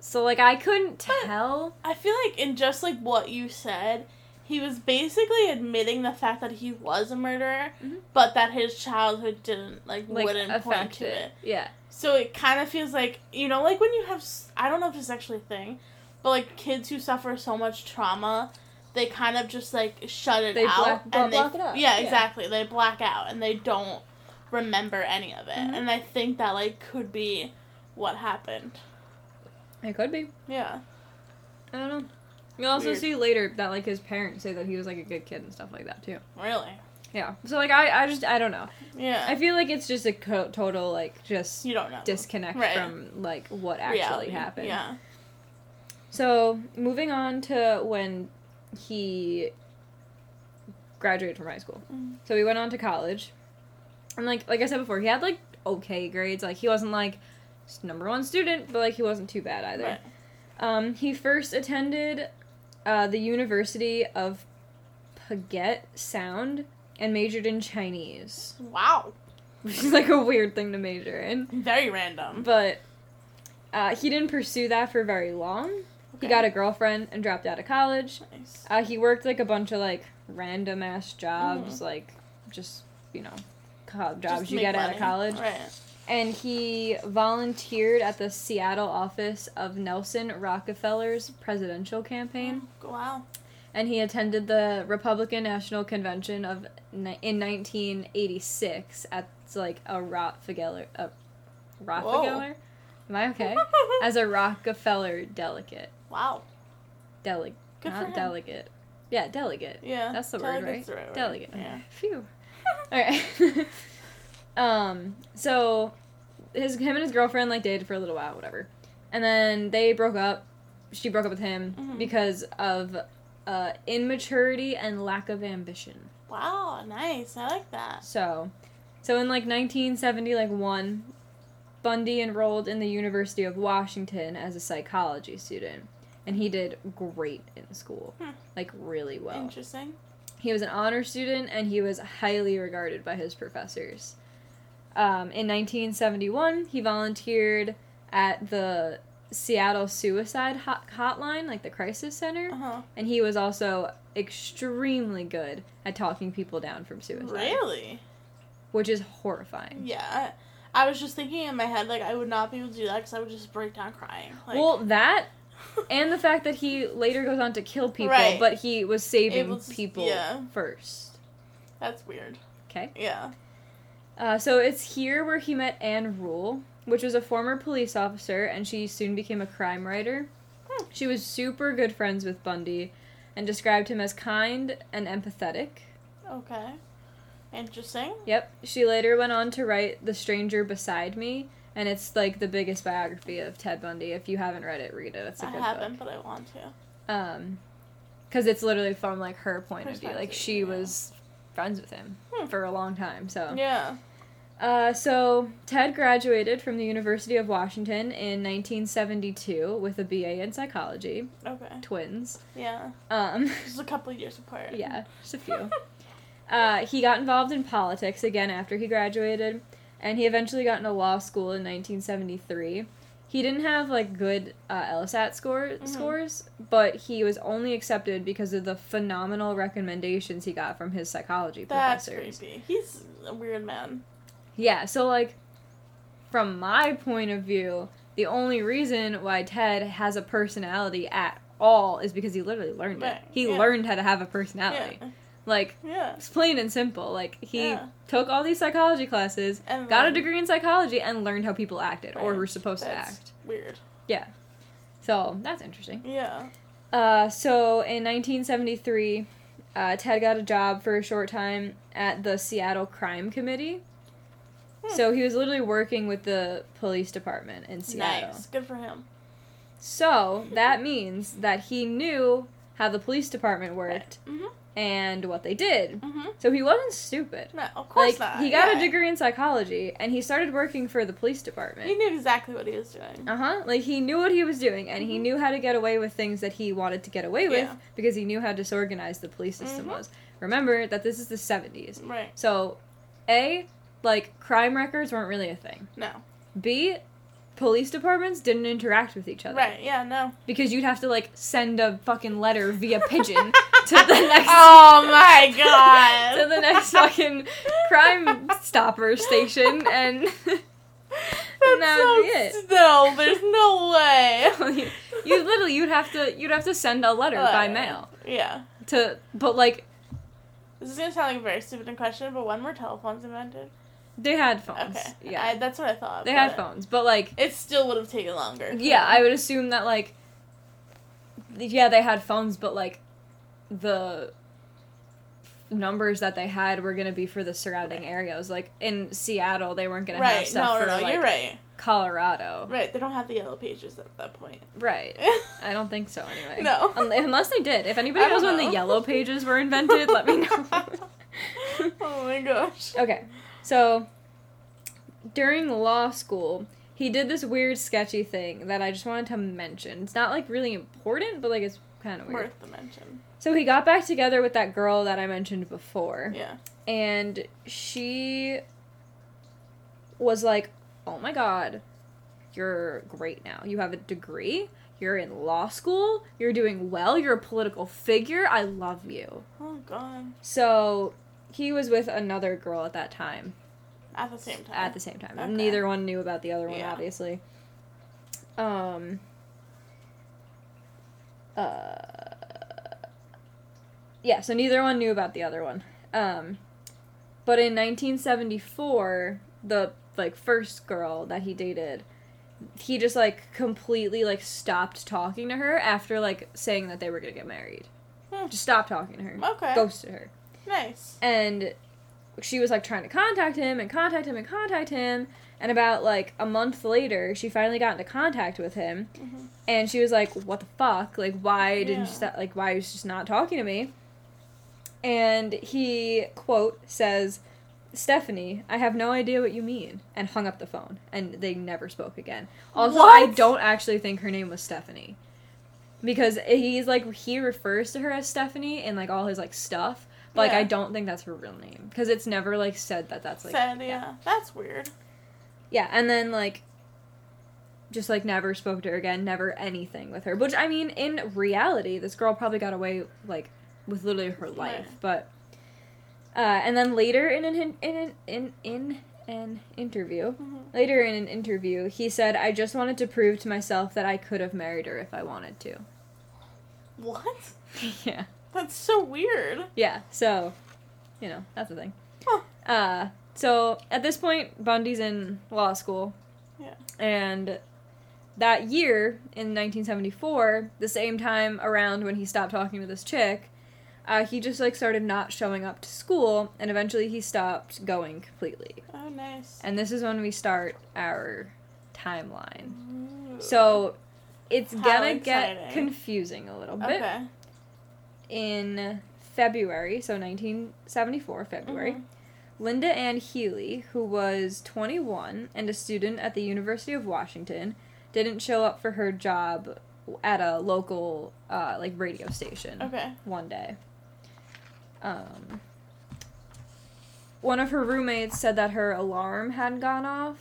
S2: So like I couldn't tell.
S1: I feel like in just like what you said, he was basically admitting the fact that he was a murderer,
S2: Mhm.
S1: but that his childhood didn't like,
S2: Like
S1: wouldn't point
S2: affect
S1: to it.
S2: Yeah.
S1: So it kind of feels like you know, like when you have I don't know if this is actually a thing, but like kids who suffer so much trauma, they kind of just like shut it
S2: They
S1: out
S2: black-
S1: and they
S2: block it out,
S1: yeah,
S2: yeah.
S1: exactly they black out and they don't remember any of it,
S2: Mhm.
S1: and I think that like could be what happened.
S2: It could be.
S1: Yeah.
S2: I don't know. You'll also
S1: Weird.
S2: see later that like his parents say that he was like a good kid and stuff like that too.
S1: Really.
S2: Yeah. So like I I just I don't know.
S1: Yeah.
S2: I feel like it's just a co- total like just
S1: you don't know.
S2: disconnect
S1: Right.
S2: from like what actually
S1: Reality.
S2: happened.
S1: Yeah.
S2: So moving on to when he graduated from high school.
S1: Mhm.
S2: So he went on to college, and like like I said before, he had like okay grades. Like he wasn't like number one student, but like he wasn't too bad either.
S1: Right.
S2: Um, he first attended uh, the University of Puget Sound and majored in Chinese,
S1: Wow.
S2: which is like a weird thing to major in.
S1: Very random.
S2: But uh, he didn't pursue that for very long. He got a girlfriend and dropped out of college.
S1: Nice.
S2: Uh, he worked like a bunch of like random ass jobs, like just you know, co- jobs you get out of college.
S1: Right.
S2: And he volunteered at the Seattle office of Nelson Rockefeller's presidential campaign.
S1: Wow.
S2: and he attended the Republican National Convention of ni- in 1986 at like a Rockefeller a Rockefeller. Am I okay? As a Rockefeller delegate.
S1: Wow.
S2: Delegate. Not delegate. Yeah, delegate.
S1: Yeah.
S2: That's the word, right?
S1: word.
S2: Delegate.
S1: Yeah.
S2: Phew. All right. um. So, his him and his girlfriend like dated for a little while, whatever, and then they broke up. She broke up with him
S1: Mhm.
S2: because of uh, immaturity and lack of ambition.
S1: Wow. Nice. I like that.
S2: So, so in like 1970, like one, Bundy enrolled in the University of Washington as a psychology student, and he did great in school,
S1: Hmm.
S2: like really well.
S1: Interesting.
S2: He was an honor student and he was highly regarded by his professors. Um, in 1971, he volunteered at the Seattle Suicide hot- Hotline, like the crisis center,
S1: Uh huh.
S2: and he was also extremely good at talking people down from suicide,
S1: Really?
S2: which is horrifying.
S1: Yeah. I, I was just thinking in my head like I would not be able to do that because I would just break down crying. Like,
S2: well, that and the fact that he later goes on to kill people,
S1: Right.
S2: but he was saving
S1: to-
S2: people
S1: yeah.
S2: first.
S1: that's weird.
S2: Okay.
S1: Yeah.
S2: Uh, so it's here where he met Ann Rule, which was a former police officer, and she soon became a crime writer.
S1: Hmm.
S2: She was super good friends with Bundy and described him as kind and empathetic.
S1: Okay. Interesting.
S2: Yep. She later went on to write The Stranger Beside Me, and it's like the biggest biography of Ted Bundy. If you haven't read it, read it. It's a
S1: I
S2: good
S1: haven't, but I want to.
S2: Um, because it's literally from like her point of view. Like she
S1: yeah.
S2: was friends with him
S1: Hmm.
S2: for a long time. So
S1: Yeah.
S2: Uh, so Ted graduated from the University of Washington in 1972 with a BA in psychology.
S1: Okay.
S2: Twins.
S1: Yeah.
S2: Um,
S1: Just a couple of years apart.
S2: yeah, just a few. uh, he got involved in politics again after he graduated, and he eventually got into law school in 1973. He didn't have like good uh, LSAT score
S1: Mhm.
S2: scores, but he was only accepted because of the phenomenal recommendations he got from his psychology
S1: That's
S2: professors.
S1: creepy. He's a weird man.
S2: Yeah, so like from my point of view, the only reason why Ted has a personality at all is because he literally learned
S1: Right,
S2: it. He
S1: yeah.
S2: learned how to have a personality.
S1: Yeah.
S2: Like
S1: Yeah.
S2: it's plain and simple. Like he
S1: Yeah.
S2: took all these psychology classes,
S1: And
S2: got a degree in psychology and learned how people acted or were supposed to act.
S1: Weird. Yeah.
S2: So, that's interesting.
S1: Yeah.
S2: Uh, so in 1973, uh, Ted got a job for a short time at the Seattle Crime Committee.
S1: Hmm.
S2: So he was literally working with the police department in Seattle.
S1: Nice. Good for him.
S2: So that means that he knew how the police department worked
S1: Mhm.
S2: And what they did.
S1: Mhm.
S2: So he wasn't stupid.
S1: No, of course
S2: Like
S1: not.
S2: he got
S1: yeah.
S2: a degree in psychology and he started working for the police department.
S1: He knew exactly what he was doing.
S2: Uh huh. Like he knew what he was doing, and he
S1: Mhm.
S2: knew how to get away with things that he wanted to get away with
S1: Yeah.
S2: because he knew how disorganized the police system
S1: Mhm.
S2: was. Remember that this is the seventies,
S1: Right.
S2: so a like crime records weren't really a thing.
S1: No.
S2: B police departments didn't interact with each other
S1: Right. Yeah. No.
S2: because you'd have to like send a fucking letter via pigeon to the next
S1: oh my god.
S2: to the next fucking crime stopper station and.
S1: That's
S2: that
S1: so
S2: would be it.
S1: No, there's no way.
S2: you, you literally you'd have to you'd have to send a letter by
S1: Uh,
S2: mail
S1: Yeah.
S2: to but like
S1: This is gonna sound like a very stupid question, but when were telephones invented?
S2: They had phones
S1: Okay.
S2: yeah
S1: I, that's what I thought.
S2: they had phones but like
S1: It still would have taken longer.
S2: yeah i would assume that like yeah they had phones but like the numbers that they had were gonna be for the surrounding areas like in seattle they weren't gonna have
S1: Right.
S2: stuff
S1: No,
S2: for
S1: no,
S2: like
S1: you're right.
S2: colorado
S1: Right. They don't have the yellow pages at that point.
S2: right i don't think so anyway
S1: No.
S2: Un- unless they did if anybody knows
S1: don't
S2: when the yellow pages were invented let me know
S1: oh my gosh.
S2: Okay, so during law school, he did this weird, sketchy thing that I just wanted to mention. It's not like really important, but like it's kind of weird.
S1: Worth the mention.
S2: So he got back together with that girl that I mentioned before,
S1: Yeah.
S2: and she was like, "Oh my god, you're great now. You have a degree. You're in law school. You're doing well. You're a political figure. I love you."
S1: Oh god.
S2: So he was with another girl at that time.
S1: At the same time.
S2: at the same time.
S1: Okay.
S2: Neither one knew about the other one,
S1: Yeah.
S2: obviously. Um. Uh. yeah, so neither one knew about the other one. Um, but in 1974, the like first girl that he dated, he just like completely like stopped talking to her after like saying that they were gonna get married.
S1: Hmm.
S2: Just stopped talking to her.
S1: Okay.
S2: Ghosted her.
S1: Nice.
S2: And she was like trying to contact him and contact him and contact him. And about like a month later, she finally got into contact with him,
S1: Mhm.
S2: and she was like, "What the fuck? Like, why didn't you stop? Like, why was just not talking to me?" And he quote says, "Stephanie, I have no idea what you mean," and hung up the phone, and they never spoke again. Also, I don't actually think her name was Stephanie, because he's like he refers to her as Stephanie in like all his like stuff. Like
S1: Yeah.
S2: I don't think that's her real name because it's never like said that that's like
S1: Said, yeah. That's weird.
S2: yeah, and then like just like never spoke to her again, never anything with her. Which I mean, in reality, this girl probably got away like with literally her life.
S1: Right.
S2: But uh, and then later in an in in in, in an interview,
S1: Mhm.
S2: later in an interview, he said, "I just wanted to prove to myself that I could have married her if I wanted to."
S1: What?
S2: yeah,
S1: That's so weird.
S2: yeah. So, you know, that's the thing.
S1: Huh.
S2: Uh, so at this point, Bundy's in law school.
S1: Yeah.
S2: And that year in 1974, the same time around when he stopped talking to this chick, uh, he just like started not showing up to school, and eventually he stopped going completely.
S1: Oh, nice.
S2: And this is when we start our timeline.
S1: Ooh.
S2: So it's
S1: How
S2: gonna get confusing a little bit.
S1: Okay.
S2: In February, so 1974 February,
S1: Mhm.
S2: Lynda Ann Healy, who was 21 and a student at the University of Washington, didn't show up for her job at a local uh, like radio station
S1: Okay.
S2: one day. Um, one of her roommates said that her alarm had gone off,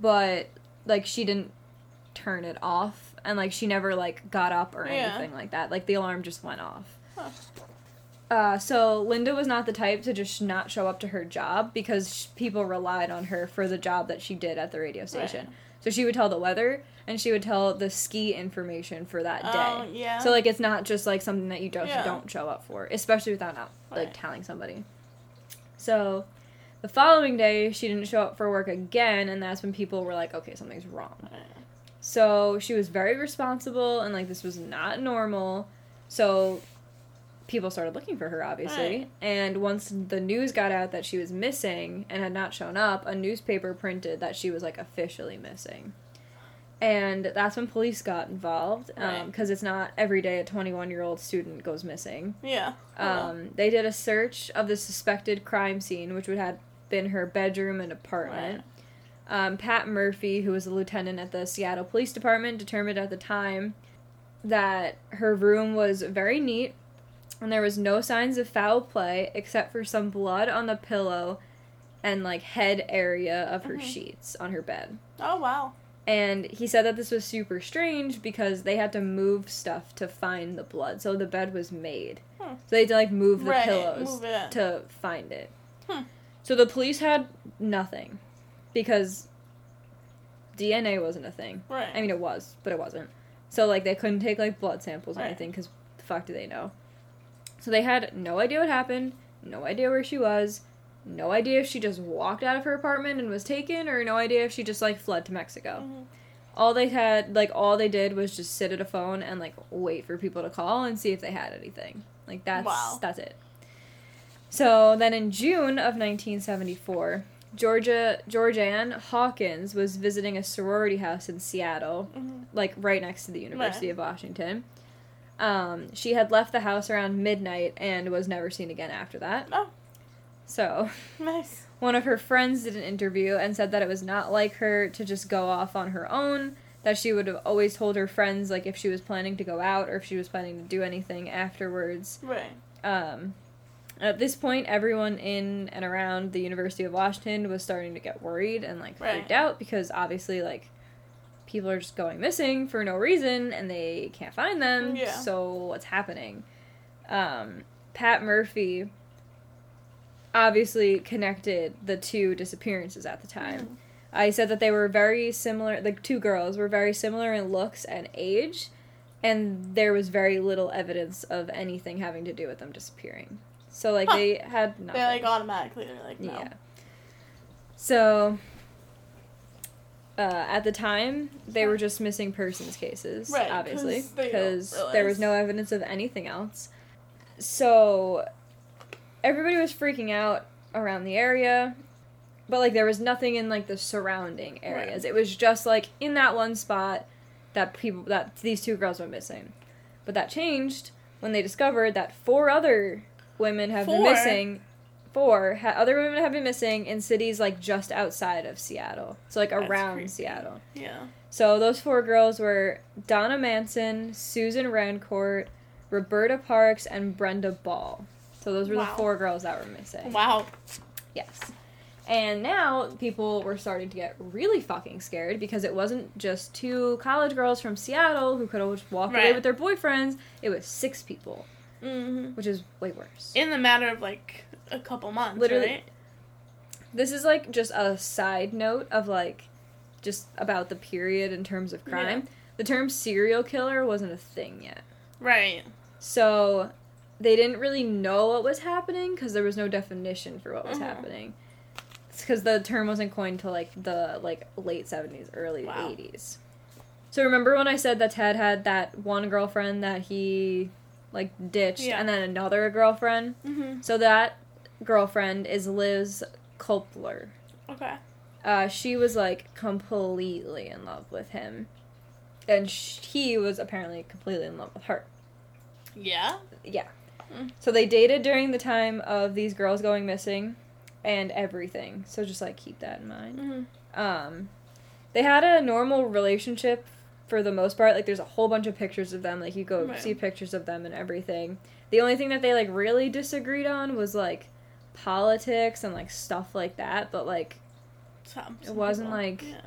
S2: but like she didn't turn it off, and like she never like got up or
S1: Yeah.
S2: anything like that. Like the alarm just went off.
S1: Huh.
S2: Uh, so Lynda was not the type to just not show up to her job because sh- people relied on her for the job that she did at the radio station.
S1: Right.
S2: So she would tell the weather and she would tell the ski information for that
S1: Oh,
S2: day.
S1: yeah.
S2: So like it's not just like something that you just
S1: Yeah.
S2: don't show up for, especially without not like
S1: Right.
S2: telling somebody. So the following day she didn't show up for work again and that's when people were like, okay, something's wrong.
S1: Right.
S2: So she was very responsible and like this was not normal. So people started looking for her obviously.
S1: Right.
S2: And once the news got out that she was missing and had not shown up, a newspaper printed that she was like officially missing. And that's when police got involved
S1: Right.
S2: because it's not every day a 21 year old student goes missing.
S1: Yeah.
S2: Um, they did a search of the suspected crime scene, which would have been her bedroom and apartment. Um, Pat Murphy, who was a lieutenant at the Seattle Police Department, determined at the time that her room was very neat and there was no signs of foul play except for some blood on the pillow and like head area of her
S1: Mhm.
S2: sheets on her bed.
S1: Oh wow.
S2: And he said that this was super strange because they had to move stuff to find the blood. So the bed was made.
S1: Hmm.
S2: So they had to like move the
S1: right.
S2: pillows
S1: Move
S2: to find it.
S1: Hmm.
S2: So the police had nothing because DNA wasn't a thing.
S1: right.
S2: I mean, it was, but it wasn't. So like they couldn't take like blood samples or
S1: Right.
S2: anything because the fuck do they know? So they had no idea what happened, no idea where she was, no idea if she just walked out of her apartment and was taken, or no idea if she just like fled to Mexico.
S1: Mhm.
S2: All they had, like all they did was just sit at a phone and like wait for people to call and see if they had anything. Like that's
S1: Wow.
S2: that's it. So then in June of 1974, Georgia Georgann Hawkins was visiting a sorority house in Seattle,
S1: Mhm.
S2: like right next to the University of Washington. Um, she had left the house around midnight and was never seen again after that.
S1: Oh.
S2: So,
S1: Nice.
S2: one of her friends did an interview and said that it was not like her to just go off on her own, that she would have always told her friends like if she was planning to go out or if she was planning to do anything afterwards.
S1: Right.
S2: Um, at this point, everyone in and around the University of Washington was starting to get worried and like
S1: Right.
S2: freaked out because obviously, like, people are just going missing for no reason and they can't find them.
S1: Yeah.
S2: So what's happening? Um, Pat Murphy obviously connected the two disappearances at the time.
S1: Mhm.
S2: I said that they were very similar. The two girls were very similar in looks and age, and there was very little evidence of anything having to do with them disappearing. So like they had nothing.
S1: They like automatically they're like no.
S2: Yeah. So, uh, at the time, they were just missing persons cases,
S1: Right,
S2: obviously,
S1: 'cause
S2: because there was no evidence of anything else. So, everybody was freaking out around the area, but like there was nothing in like the surrounding areas. It was just like in that one spot that people that these two girls were missing. But that changed when they discovered that four other women have been missing. Four ha- other women have been missing in cities like just outside of Seattle, so like
S1: That's
S2: around
S1: creepy.
S2: Seattle.
S1: Yeah.
S2: So those four girls were Donna Manson, Susan Rancourt, Roberta Parks, and Brenda Ball. So those were
S1: Wow.
S2: the four girls that were missing.
S1: Wow.
S2: Yes. And now people were starting to get really fucking scared because it wasn't just two college girls from Seattle who could have just walked away with their boyfriends. It was six people,
S1: hmm
S2: which is way worse.
S1: In the matter of like a couple months,
S2: Literally-
S1: right?
S2: this is like just a side note of like just about the period in terms of crime. The term serial killer wasn't a thing yet.
S1: Right.
S2: So they didn't really know what was happening because there was no definition for what was
S1: Mhm.
S2: happening. Because the term wasn't coined till like the like late seventies, early
S1: Wow.
S2: eighties. So remember when I said that Ted had that one girlfriend that he like ditched,
S1: Yeah.
S2: and then another girlfriend.
S1: hmm
S2: So that girlfriend is Liz Kloepfer.
S1: Okay.
S2: Uh, she was like completely in love with him, and sh- he was apparently completely in love with her.
S1: Yeah.
S2: Yeah.
S1: Mm.
S2: So they dated during the time of these girls going missing and everything. So just like keep that in mind.
S1: hmm
S2: Um they had a normal relationship for the most part. Like there's a whole bunch of pictures of them. Like you go
S1: Right.
S2: see pictures of them and everything. The only thing that they like really disagreed on was like politics and like stuff like that, but like
S1: Some,
S2: It wasn't
S1: people.
S2: like-
S1: Yeah.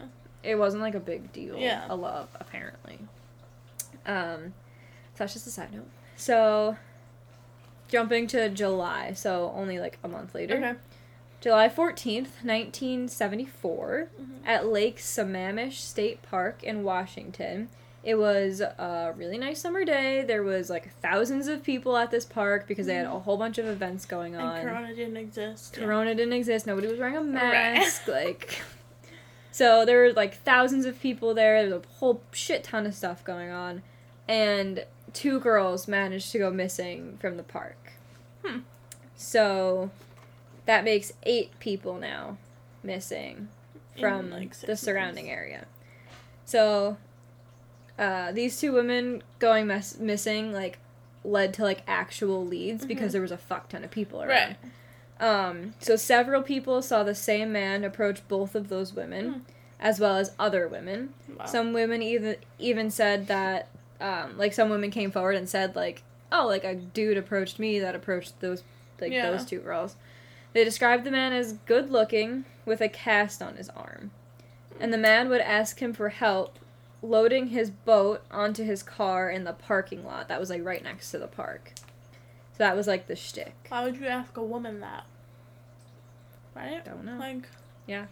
S2: it wasn't like a big deal.
S1: Yeah.
S2: A love, apparently. Um, so that's just a side note. So, jumping to July, so only like a month later.
S1: Okay.
S2: July 14th, 1974,
S1: Mhm.
S2: at Lake Sammamish State Park in Washington. It was a really nice summer day. There was like thousands of people at this park because they had a whole bunch of events going on.
S1: And Corona didn't exist. yeah.
S2: Corona didn't exist. Nobody was wearing a
S1: Right.
S2: mask. Like, so there were like thousands of people there. There was a whole shit ton of stuff going on, and two girls managed to go missing from the park.
S1: Hmm.
S2: So that makes eight people now missing
S1: In,
S2: from
S1: like,
S2: the surrounding
S1: months.
S2: area. So uh, these two women going mes- missing like led to like actual leads because
S1: Mhm.
S2: there was a fuck ton of people around.
S1: Right.
S2: Um, so several people saw the same man approach both of those women,
S1: Hmm.
S2: as well as other women.
S1: Wow.
S2: Some women even even said that, um, like some women came forward and said like, oh, like a dude approached me that approached those like
S1: Yeah.
S2: those two girls. They described the man as good looking with a cast on his arm, and the man would ask him for help loading his boat onto his car in the parking lot that was like right next to the park. So that was like the shtick.
S1: Why would you ask a woman that? Right?
S2: Don't know.
S1: Like, Yeah.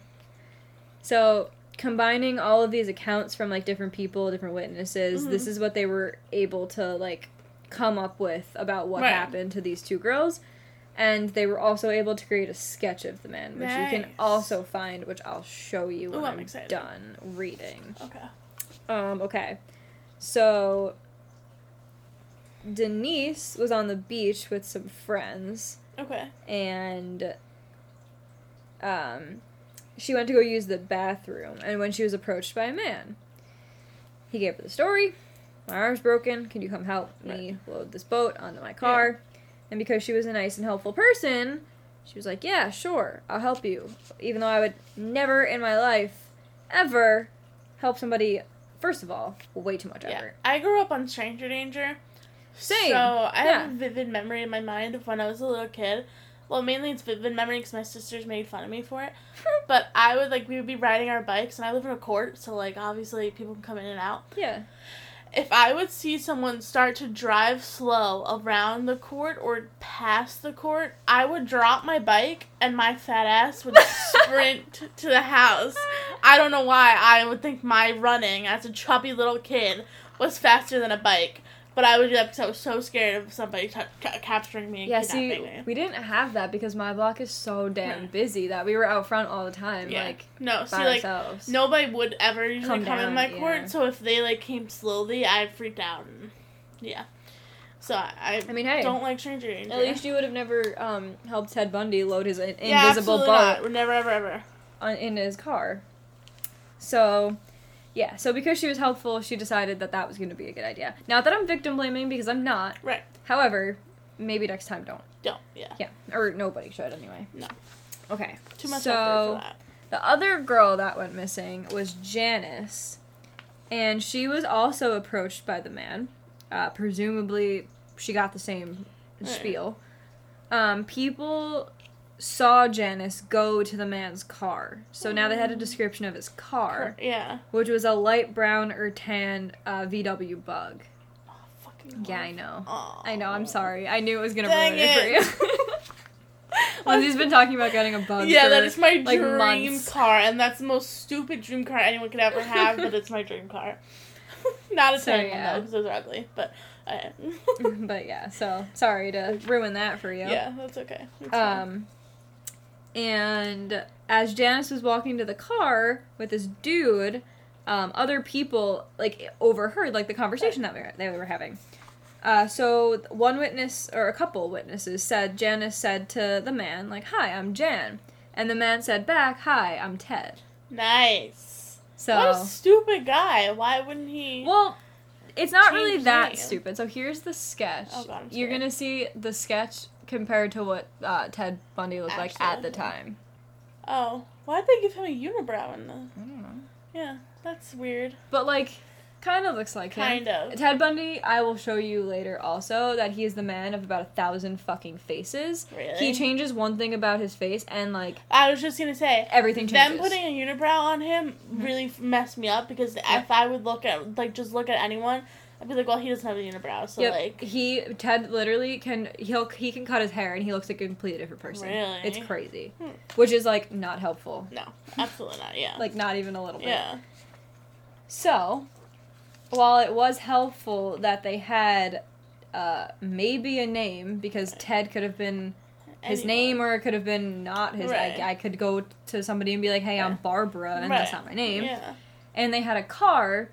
S2: So combining all of these accounts from like different people, different witnesses,
S1: Mhm.
S2: this is what they were able to like come up with about what
S1: Right.
S2: happened to these two girls. And they were also able to create a sketch of the man, which you can also find, which I'll show you when
S1: Ooh, I'm
S2: I'm, done reading.
S1: okay.
S2: Um, okay. So Denise was on the beach with some friends
S1: Okay.
S2: and um, she went to go use the bathroom. And when she was approached by a man, he gave her the story. My arm's broken. Can you come help me load this boat onto my car? And because she was a nice and helpful person, she was like, "Yeah, sure, I'll help you." Even though I would never in my life ever help somebody. First of all, way too much
S1: Yeah.
S2: effort.
S1: I grew up on Stranger Danger.
S2: Same.
S1: So I
S2: Yeah.
S1: have a vivid memory in my mind of when I was a little kid. Well, mainly it's vivid memory because my sisters made fun of me for it. But I would like we would be riding our bikes, and I live in a court, so like obviously people can come in and out.
S2: Yeah.
S1: If I would see someone start to drive slow around the court or past the court, I would drop my bike and my fat ass would sprint to the house. I don't know why I would think my running as a chubby little kid was faster than a bike. But I would do that because I was so scared of somebody t- ca- capturing me and
S2: Yeah, see,
S1: me.
S2: we didn't have that because my block is so damn busy that we were out front all the time,
S1: Yeah.
S2: like
S1: No, see, like
S2: ourselves.
S1: nobody would ever usually
S2: Come
S1: come, in
S2: down,
S1: my
S2: yeah.
S1: court. So if they like came slowly, I freaked out. And, yeah. So I,
S2: I mean, hey,
S1: don't like stranger danger.
S2: at least you would have never um, helped Ted Bundy load his in-
S1: yeah,
S2: invisible
S1: butt.
S2: boat
S1: not. Never, ever, ever.
S2: on, in his car. So, yeah, so because she was helpful, she decided that that was going to be a good idea. Not that I'm victim blaming because I'm not.
S1: Right.
S2: However, maybe next time don't.
S1: Don't. Yeah.
S2: Yeah, or nobody should anyway.
S1: No.
S2: Okay.
S1: Too much
S2: so,
S1: effort for that.
S2: The other girl that went missing was Janice, and she was also approached by the man. Uh, presumably, she got the same
S1: Right.
S2: spiel. Um, people saw Janice go to the man's car, so now they had a description of his car,
S1: Yeah.
S2: which was a light brown or tan uh, VW Bug.
S1: Oh, fucking
S2: Yeah, I know.
S1: Aw.
S2: I know. I'm sorry. I knew it was gonna ruin it, for you. Lindsay's been talking about getting a bug.
S1: Yeah,
S2: for,
S1: that is my
S2: like,
S1: dream
S2: months.
S1: car, and that's the most stupid dream car anyone could ever have. but it's my dream car. Not a
S2: So,
S1: tan
S2: yeah.
S1: one though, because those are ugly. But uh,
S2: but yeah, so sorry to ruin that for you.
S1: yeah, that's okay. It's fine.
S2: And as Janice was walking to the car with this dude, um, other people like overheard like the conversation that we were, they were having. Uh, so one witness or a couple witnesses said Janice said to the man like, "Hi, I'm Jan," and the man said back, "Hi, I'm Ted."
S1: nice.
S2: So
S1: what a stupid guy. Why wouldn't he?
S2: Well, it's not really that
S1: name.
S2: stupid. So here's the sketch.
S1: Oh, God, I'm
S2: You're gonna see the sketch compared to what uh, Ted Bundy looked like at the time.
S1: oh, why'd they give him a unibrow in the?
S2: I don't know.
S1: Yeah, that's weird.
S2: But like, kind of looks like him.
S1: Kind of.
S2: Ted Bundy, I will show you later also that he is the man of about a thousand fucking faces.
S1: Really?
S2: He changes one thing about his face and like
S1: I was just gonna say.
S2: everything changes.
S1: Them putting a unibrow on him really f messed me up because if I would look at like just look at anyone, I'd be like, well, he doesn't have a unibrow, so
S2: Yep.
S1: like,
S2: he Ted literally can he'll he can cut his hair and he looks like a completely different person.
S1: Really?
S2: It's crazy.
S1: Hmm.
S2: Which is like not helpful.
S1: no, absolutely not. Yeah,
S2: Like not even a little bit.
S1: yeah,
S2: So, while it was helpful that they had uh, maybe a name because Ted could have been his
S1: Anyone.
S2: name or it could have been not his.
S1: Right.
S2: I, I could go to somebody and be like, "Hey, I'm Barbara," and that's not my name.
S1: Yeah,
S2: And they had a car.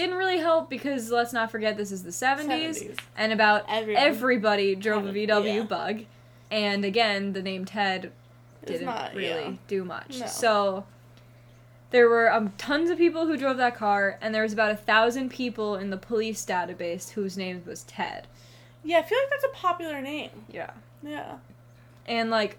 S2: Didn't really help because let's not forget this is the 70s,
S1: 70s.
S2: and about
S1: Everyone
S2: everybody drove a VW
S1: yeah.
S2: Bug. And again, the name Ted didn't
S1: not-
S2: really
S1: yeah.
S2: do much.
S1: No.
S2: So there were um, tons of people who drove that car, and there was about a thousand people in the police database whose name was Ted.
S1: yeah. I feel like that's a popular name.
S2: Yeah.
S1: Yeah,
S2: And like,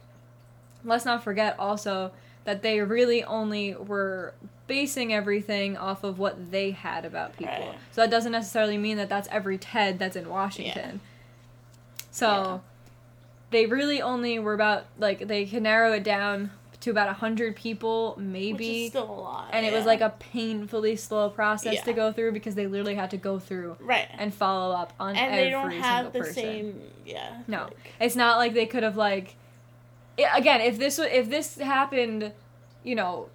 S2: let's not forget also that they really only were basing everything off of what they had about people.
S1: Right.
S2: So that doesn't necessarily mean that that's every Ted that's in Washington. So
S1: Yeah.
S2: they really only were about like they could narrow it down to about a hundred people,
S1: which
S2: maybe.
S1: is still a lot.
S2: and it was like a painfully slow process to go through because they literally had to go through
S1: right,
S2: and follow up on
S1: and
S2: every
S1: they don't have the
S2: person.
S1: same. Yeah,
S2: No.
S1: like-
S2: It's not like they could have like again, if this if this happened, you know,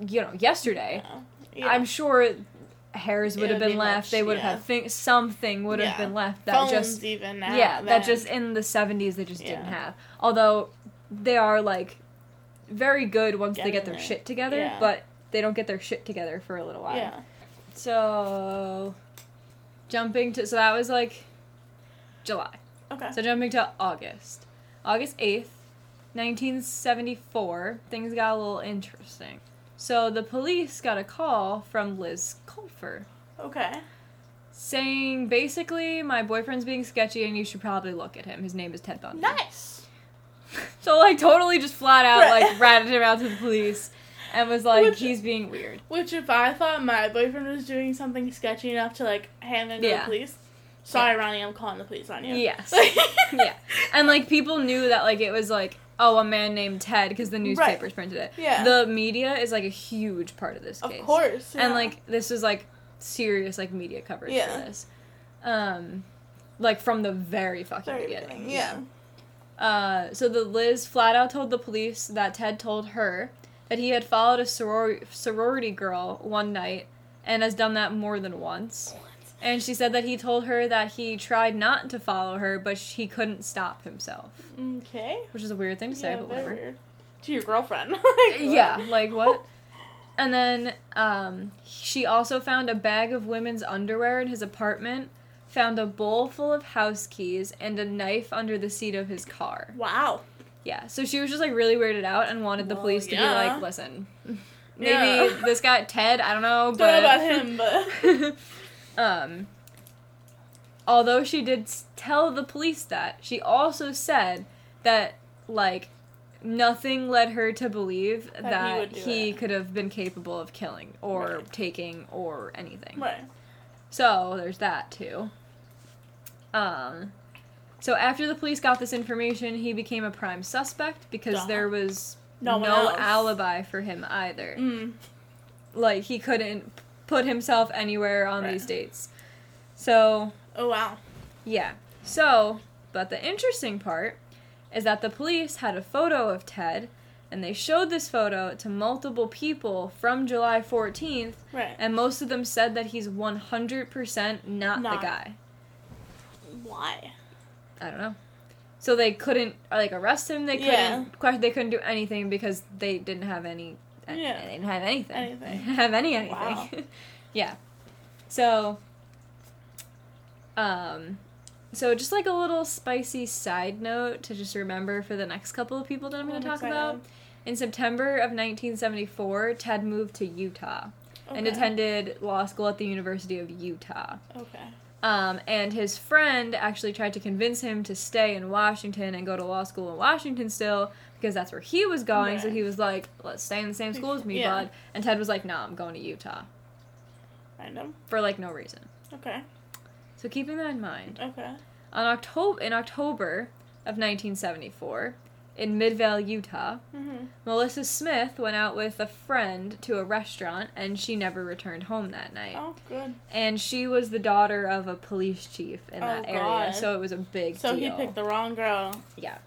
S2: you know, yesterday,
S1: yeah. Yeah.
S2: I'm sure hairs would have been
S1: be
S2: left.
S1: much-
S2: they would have
S1: yeah.
S2: had think something would have been left that
S1: phones
S2: just
S1: even now.
S2: yeah, that just in the 70s they just didn't have. Although they are like very good once they get their
S1: it.
S2: shit together,
S1: Yeah.
S2: but they don't get their shit together for a little while.
S1: yeah.
S2: So jumping to so that was like July.
S1: Okay.
S2: So jumping to August. August 8th, 1974, things got a little interesting. So the police got a call from Liz Kloepfer
S1: okay.
S2: saying basically my boyfriend's being sketchy and you should probably look at him. His name is Ted Bundy.
S1: Nice.
S2: So like totally just flat out
S1: Right.
S2: like ratted him out to the police and was like
S1: Which-
S2: he's being weird.
S1: Which, if I thought my boyfriend was doing something sketchy enough to like hand it to
S2: Yeah.
S1: the police, sorry, Ronnie, I'm calling the police on you.
S2: Yes. yeah. And like people knew that like it was like oh a man named Ted because the newspapers printed it.
S1: Yeah.
S2: The media is like a huge part of this
S1: Of
S2: case.
S1: course.
S2: And like this is like serious like media coverage
S1: Yeah.
S2: for this. Um like from the very fucking
S1: Very
S2: beginning.
S1: beginning, yeah.
S2: Uh so the Liz flat out told the police that Ted told her that he had followed a soror- sorority girl one night and has done that more than once. And she said that he told her that he tried not to follow her, but he couldn't stop himself.
S1: Okay.
S2: Which is a weird thing to say,
S1: yeah,
S2: but whatever.
S1: weird. To your girlfriend. Like,
S2: yeah, like what? And then um, she also found a bag of women's underwear in his apartment, found a bowl full of house keys, and a knife under the seat of his car.
S1: Wow.
S2: Yeah, so she was just like really weirded out and wanted the
S1: Well,
S2: police to be like, listen, maybe
S1: Yeah.
S2: this guy Ted, I don't know,
S1: Don't
S2: but
S1: know about him, but
S2: um, although she did tell the police that, she also said that like nothing led her to believe
S1: he
S2: that
S1: would do
S2: he could have been capable of killing or
S1: Right.
S2: taking or anything.
S1: right.
S2: So there's that too. Um, so after the police got this information, he became a prime suspect because
S1: Duh.
S2: there was
S1: No
S2: no, alibi for him either.
S1: Mm.
S2: Like he couldn't put himself anywhere on
S1: Right.
S2: these dates. So
S1: Oh wow.
S2: yeah. So, but the interesting part is that the police had a photo of Ted and they showed this photo to multiple people from July 14th
S1: Right.
S2: and most of them said that he's 100% not,
S1: Not.
S2: the guy.
S1: Why?
S2: I don't know. So they couldn't like arrest him. They couldn't.
S1: Yeah.
S2: que- They couldn't do anything because they didn't have any.
S1: Yeah.
S2: They didn't have anything.
S1: Anything.
S2: They didn't have any anything.
S1: Wow.
S2: yeah. So. Um. So just like a little spicy side note to just remember for the next couple of people that I'm going to talk
S1: excited.
S2: about. In September of 1974, Ted moved to Utah and attended law school at the University of Utah.
S1: Okay.
S2: Um, and his friend actually tried to convince him to stay in Washington and go to law school in Washington still because that's where he was going. So he was like, "Let's stay in the same school as me,
S1: Yeah.
S2: bud." And Ted was like, "No, I'm going to Utah
S1: Random.
S2: for like no reason."
S1: Okay.
S2: So keeping that in mind,
S1: Okay.
S2: on October in October of 1974, in Midvale, Utah,
S1: Mhm.
S2: Melissa Smith went out with a friend to a restaurant and she never returned home that night.
S1: Oh, good.
S2: And she was the daughter of a police chief in
S1: Oh,
S2: that area, so it was a big
S1: So
S2: deal.
S1: he picked the wrong girl.
S2: Yeah.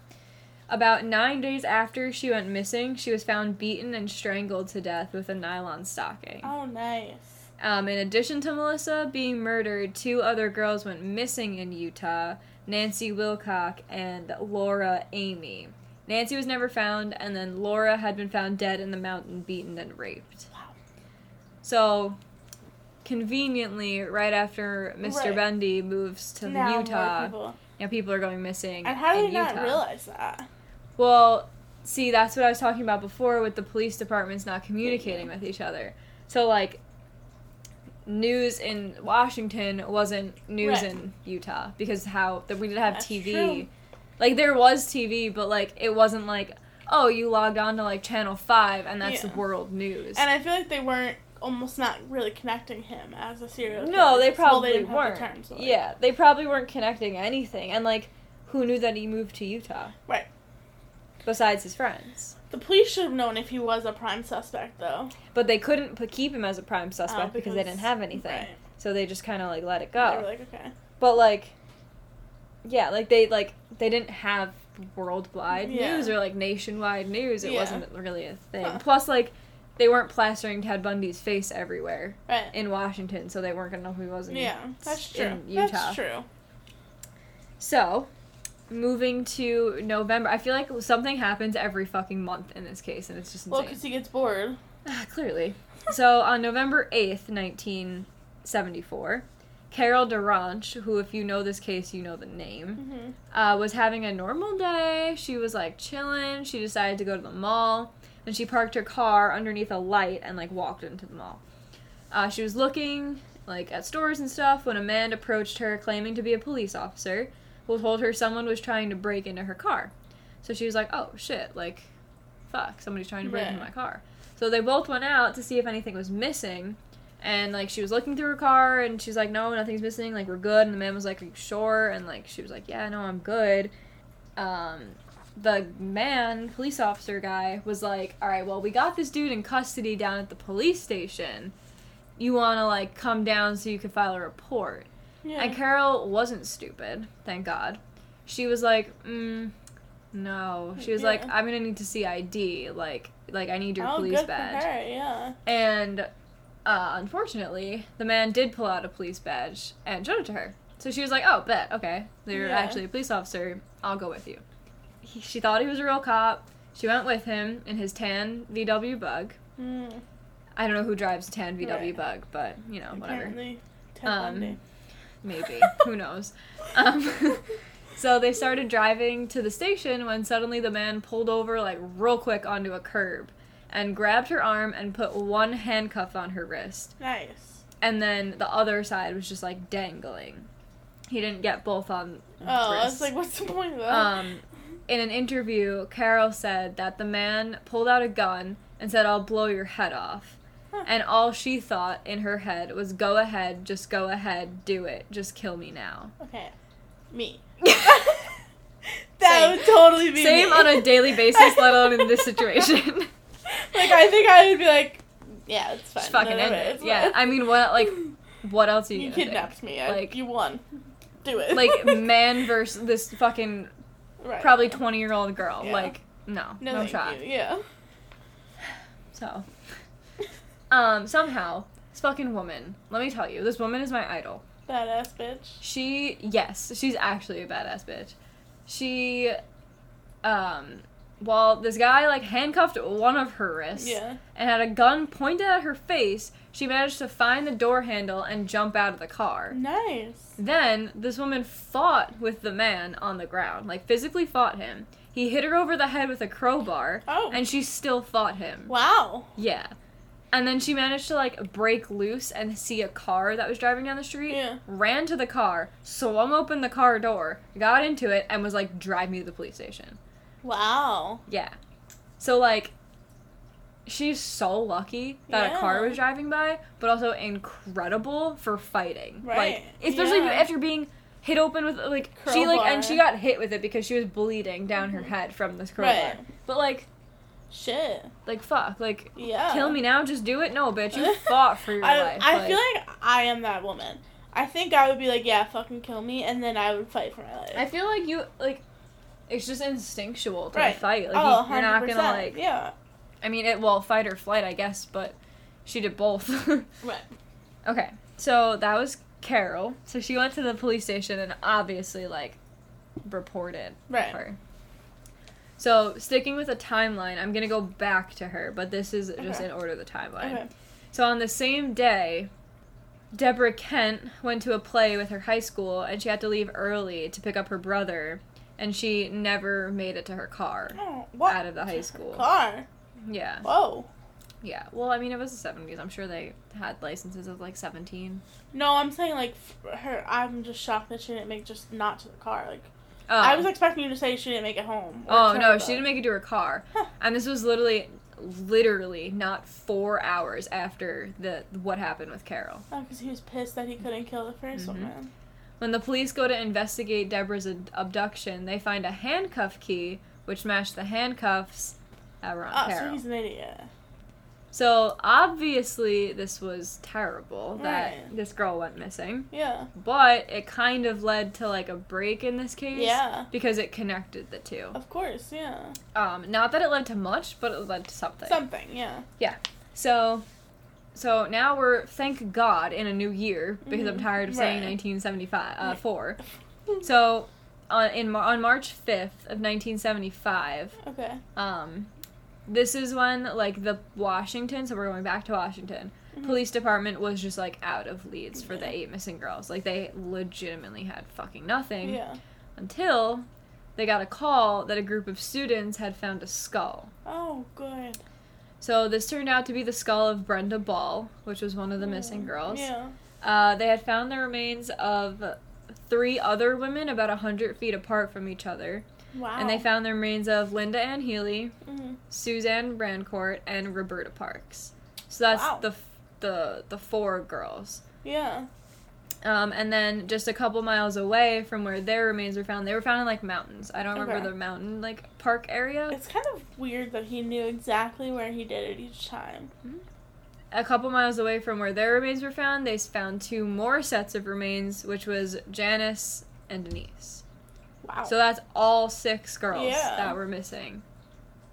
S2: About nine days after she went missing, she was found beaten and strangled to death with a nylon stocking.
S1: Oh, nice.
S2: Um, in addition to Melissa being murdered, two other girls went missing in Utah Nancy Wilcox and Laura Aime. Nancy was never found, and then Laura had been found dead in the mountain, beaten and raped.
S1: Wow.
S2: So, conveniently, right after Mr.
S1: Right.
S2: Bundy moves to
S1: Now
S2: Utah,
S1: people-
S2: yeah, people are going missing.
S1: And how did
S2: in
S1: they not realize that?
S2: Well, see, that's what I was talking about before with the police departments not communicating with each other. So, like, news in Washington wasn't news
S1: Right.
S2: in Utah because how that we didn't have
S1: That's
S2: TV.
S1: true.
S2: Like, there was TV, but like it wasn't like oh you logged on to like Channel Five and that's
S1: Yeah.
S2: world news.
S1: And I feel like they weren't almost not really connecting him as a serial killer.
S2: no, they probably
S1: didn't
S2: weren't.
S1: the term, so, like-
S2: yeah, they probably weren't connecting anything, and like who knew that he moved to Utah?
S1: Right.
S2: Besides his friends.
S1: The police should have known if he was a prime suspect, though.
S2: But they couldn't p- keep him as a prime suspect
S1: Oh,
S2: because, they didn't have anything.
S1: Right.
S2: So they just kind of like let it
S1: They
S2: go.
S1: were like, okay.
S2: But like, yeah, like they like they didn't have worldwide
S1: Yeah.
S2: news or like nationwide news. It
S1: Yeah.
S2: wasn't really a thing.
S1: Huh.
S2: Plus, like they weren't plastering Ted Bundy's face everywhere
S1: Right.
S2: in Washington, so they weren't gonna know who he was. In,
S1: yeah, that's true.
S2: in Utah.
S1: That's true.
S2: So, moving to November, I feel like something happens every fucking month in this case, and it's just
S1: Well, because he gets bored.
S2: Ah, Clearly. So on November 8th, 1974, Carol DaRonch, who, if you know this case, you know the name,
S1: hmm
S2: uh, was having a normal day. She was like chilling. She decided to go to the mall. And she parked her car underneath a light and like walked into the mall. Uh, she was looking like at stores and stuff when a man approached her claiming to be a police officer who told her someone was trying to break into her car. So she was like, oh shit, like, fuck, somebody's trying to break into my car. So they both went out to see if anything was missing. And like she was looking through her car and she's like, No, nothing's missing, like we're good and the man was like, Are you sure? And like she was like, Yeah, no, I'm good. Um the man, police officer guy, was like, Alright, well we got this dude in custody down at the police station. You wanna like come down so you can file a report.
S1: Yeah.
S2: And Carol wasn't stupid, thank God. She was like, mm, no. She was like, I'm gonna need to see ID. Like, like I need your
S1: oh,
S2: police badge.
S1: Yeah.
S2: And uh, unfortunately, the man did pull out a police badge and showed it to her. So she was like, "Oh, bet, okay, you're
S1: Yeah.
S2: actually a police officer. I'll go with you." He, she thought he was a real cop. She went with him in his tan VW Bug.
S1: Mm,
S2: I don't know who drives a tan VW
S1: Right.
S2: Bug, but you know, whatever.
S1: apparently, Ted
S2: Um. Maybe. Who knows? Um, so they started driving to the station when suddenly the man pulled over, like, real quick onto a curb and grabbed her arm and put one handcuff on her wrist.
S1: Nice.
S2: And then the other side was just, like, dangling. He didn't get both on
S1: Oh, I was like, what's the point of that?
S2: Um, in an interview, Carol said that the man pulled out a gun and said, I'll blow your head off.
S1: Huh.
S2: And all she thought in her head was, go ahead, just go ahead, do it, just kill me now.
S1: okay, me.
S2: Same.
S1: That would totally be
S2: Same
S1: me.
S2: on a daily basis, let alone in this situation.
S1: Like I think I would be like, yeah, it's fine.
S2: Just fucking
S1: no,
S2: end
S1: no,
S2: it. Yeah,
S1: fine.
S2: I mean, what, like, what else are you,
S1: you kidnapped me. I,
S2: Like-
S1: you won. Do it.
S2: Like, man versus this fucking
S1: right.
S2: probably 20 year old girl.
S1: Yeah.
S2: Like, no,
S1: No,
S2: no, shot.
S1: you. Yeah.
S2: So, um, somehow, this fucking woman, let me tell you, this woman is my idol.
S1: Badass bitch.
S2: She, yes, she's actually a badass bitch. She, um, well, this guy, like, handcuffed one of her wrists
S1: Yeah.
S2: and had a gun pointed at her face. She managed to find the door handle and jump out of the car.
S1: Nice.
S2: Then, this woman fought with the man on the ground, like, physically fought him. He hit her over the head with a crowbar,
S1: Oh.
S2: and she still fought him.
S1: wow.
S2: Yeah. And then she managed to like break loose and see a car that was driving down the street.
S1: Yeah.
S2: Ran to the car, swung open the car door, got into it, and was like, drive me to the police station.
S1: Wow.
S2: Yeah. So like she's so lucky that a car was driving by, but also incredible for fighting.
S1: Right.
S2: Like especially
S1: Yeah.
S2: after being hit open with like she like and she got hit with it because she was bleeding down her
S1: Mhm.
S2: head from this crowbar.
S1: Right.
S2: But like
S1: Shit.
S2: like fuck, like
S1: Yeah.
S2: kill me now, just do it. No, bitch, you fought for your
S1: I,
S2: life.
S1: I
S2: like,
S1: feel like I am that woman. I think I would be like, yeah, fucking kill me, and then I would fight for my life.
S2: I feel like you like. It's just instinctual to
S1: Right.
S2: fight. Like
S1: oh,
S2: you, you're not gonna
S1: 100%.
S2: like.
S1: Yeah.
S2: I mean, it well fight or flight, I guess, but she did both.
S1: Right.
S2: okay, so that was Carol. So she went to the police station and obviously like reported
S1: Right.
S2: her. So sticking with the timeline, I'm gonna go back to her, but this is just in order the timeline.
S1: Okay.
S2: So on the same day, Deborah Kent went to a play with her high school and she had to leave early to pick up her brother and she never made it to her car
S1: Oh, what?
S2: out of the high school.
S1: Car.
S2: Yeah.
S1: Whoa.
S2: Yeah. Well, I mean it was the 70s. I'm sure they had licenses of like 17.
S1: No, I'm saying like her. I'm just shocked that she didn't make just not to the car. Like
S2: Oh.
S1: I was expecting you to say she didn't make it home.
S2: Oh no, she didn't make it to her car.
S1: Huh.
S2: And this was literally literally not 4 hours after the what happened with Carol.
S1: Oh, because he was pissed that he couldn't kill the 1st
S2: Mhm.
S1: woman.
S2: When the police go to investigate Deborah's ad- abduction, they find a handcuff key which matched the handcuffs that were on
S1: Oh, so he's an idiot.
S2: So obviously this was terrible that
S1: Right.
S2: this girl went missing,
S1: Yeah.
S2: but it kind of led to like a break in this case.
S1: Yeah.
S2: Because it connected the two.
S1: Of course. Yeah.
S2: Um, not that it led to much, but it led to something.
S1: Something. Yeah. Yeah.
S2: So, so now we're thank God in a new year because I'm
S1: Mhm.
S2: tired of saying
S1: Right.
S2: 1975 uh, four. So, on in on March 5th of 1975,
S1: Okay.
S2: um, this is when like the Washington. So we're going back to Washington.
S1: Mhm.
S2: Police department was just like out of leads for the eight missing girls. Like they legitimately had fucking nothing
S1: Yeah.
S2: until they got a call that a group of students had found a skull.
S1: Oh, good.
S2: So this turned out to be the skull of Brenda Ball, which was one of the missing
S1: Mm,
S2: girls.
S1: Yeah.
S2: Uh, they had found the remains of three other women about 100 feet apart from each other.
S1: Wow.
S2: And they found the remains of Lynda Ann Healy,
S1: hmm
S2: Suzanne Brancourt, and Roberta Parks. So that's
S1: Wow.
S2: the, f- the, the four girls.
S1: Yeah.
S2: Um, and then just a couple miles away from where their remains were found, they were found in like mountains. I don't remember
S1: Okay.
S2: the mountain like park area.
S1: It's kind of weird that he knew exactly where he did it each time.
S2: a couple miles away from where their remains were found, they found two more sets of remains, which was Janice and Denise.
S1: Wow.
S2: So that's all six girls
S1: Yeah.
S2: that were missing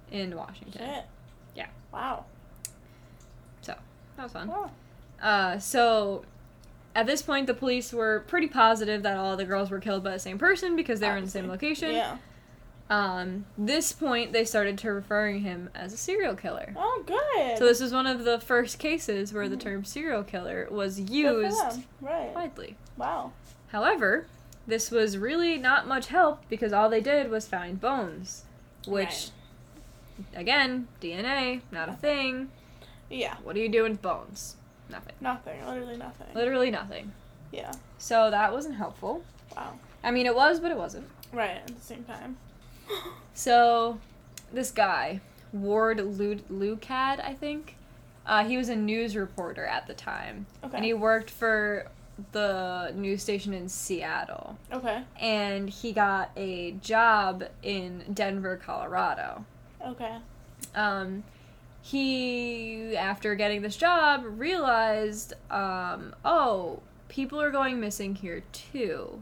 S2: in Washington.
S1: Shit.
S2: Yeah.
S1: Wow.
S2: So that was fun.
S1: Wow.
S2: Uh, so at this point, the police were pretty positive that all the girls were killed by the same person because they were in the same location.
S1: Yeah.
S2: Um, this point, they started to referring him as a serial killer.
S1: Oh, good.
S2: So this is one of the first cases where the term serial killer was used.
S1: Right.
S2: widely.
S1: Wow.
S2: However, this was really not much help because all they did was find bones, which, again, DNA, not a thing.
S1: Yeah.
S2: What are you doing with bones? Nothing.
S1: Nothing. Literally nothing.
S2: Literally nothing.
S1: Yeah.
S2: So that wasn't helpful.
S1: Wow.
S2: I mean, it was, but it wasn't.
S1: Right. At the same time.
S2: So, this guy, Ward Lu- Lucad, I think, uh, he was a news reporter at the time,
S1: Okay.
S2: and he worked for the news station in Seattle.
S1: okay.
S2: And he got a job in Denver, Colorado.
S1: Okay.
S2: Um, he, after getting this job, realized, um, oh, people are going missing here too,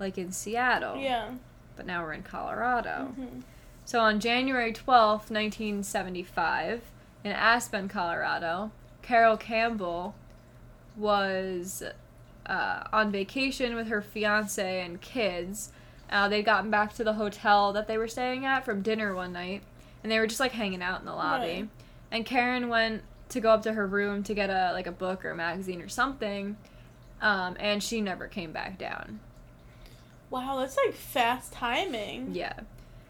S2: like in Seattle.
S1: Yeah.
S2: But now we're in Colorado.
S1: Mhm.
S2: So on January 12th, 1975, in Aspen, Colorado, Carol Campbell was uh, on vacation with her fiance and kids. Uh, they'd gotten back to the hotel that they were staying at from dinner one night, and they were just like hanging out in the lobby.
S1: Right.
S2: And Caryn went to go up to her room to get a like a book or a magazine or something, um, and she never came back down.
S1: Wow, that's like fast timing.
S2: Yeah.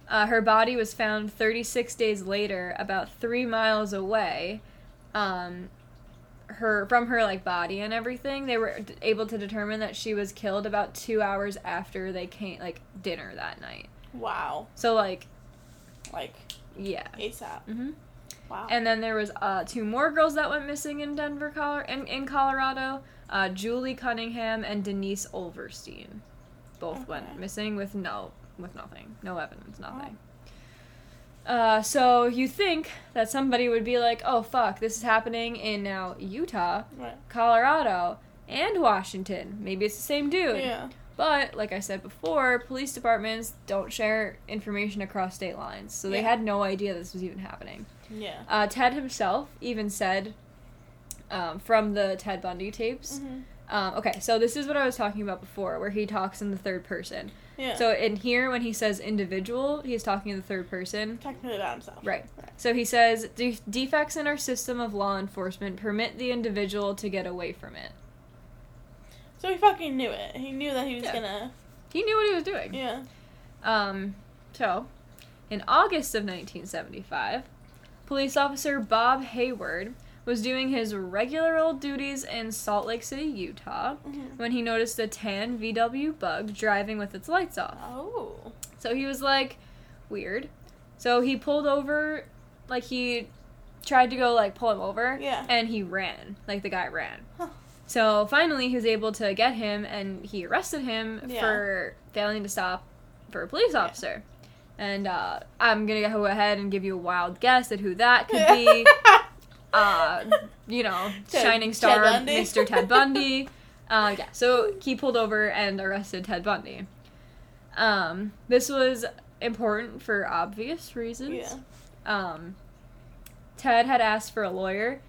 S2: Uh, her body was found 36 days later, about three miles away. Um, her from her like body and everything, they were d- able to determine that she was killed about two hours after they came like dinner that night.
S1: Wow.
S2: So like,
S1: Like
S2: yeah.
S1: ASAP.
S2: hmm
S1: Wow.
S2: And then there was uh, two more girls that went missing in Denver, Color in, in Colorado. Uh, Julie Cunningham and Denise Oliverson, both went missing with no with nothing, no evidence, nothing. Uh, so you think that somebody would be like, "Oh fuck, this is happening in now Utah,
S1: right.
S2: Colorado, and Washington. Maybe it's the same dude."
S1: Yeah.
S2: But like I said before, police departments don't share information across state lines, so they
S1: Yeah.
S2: had no idea this was even happening.
S1: Yeah.
S2: Uh, Ted himself even said um, from the Ted Bundy tapes.
S1: Mhm.
S2: Um, okay, so this is what I was talking about before, where he talks in the third person.
S1: Yeah.
S2: So in here, when he says individual, he's talking in the third person.
S1: technically about himself.
S2: Right.
S1: Right.
S2: So he says "De- defects in our system of law enforcement permit the individual to get away from it.
S1: So he fucking knew it. He knew that he was
S2: Yeah.
S1: gonna.
S2: He knew what he was doing.
S1: Yeah.
S2: Um, so, in August of 1975, police officer Bob Hayward was doing his regular old duties in Salt Lake City, Utah,
S1: Mhm.
S2: when he noticed a tan VW bug driving with its lights off.
S1: Oh.
S2: So he was like, weird. So he pulled over, like he tried to go like pull him over,
S1: Yeah.
S2: and he ran, like the guy ran.
S1: Huh.
S2: So finally, he was able to get him, and he arrested him
S1: Yeah.
S2: for failing to stop for a police officer. And uh, I'm gonna go ahead and give you a wild guess at who that could be. uh, you know,
S1: Ted-
S2: shining star,
S1: Bundy.
S2: Mr. Ted Bundy. Uh, yeah, so he pulled over and arrested Ted Bundy. Um, this was important for obvious reasons.
S1: yeah.
S2: Um, Ted had asked for a lawyer,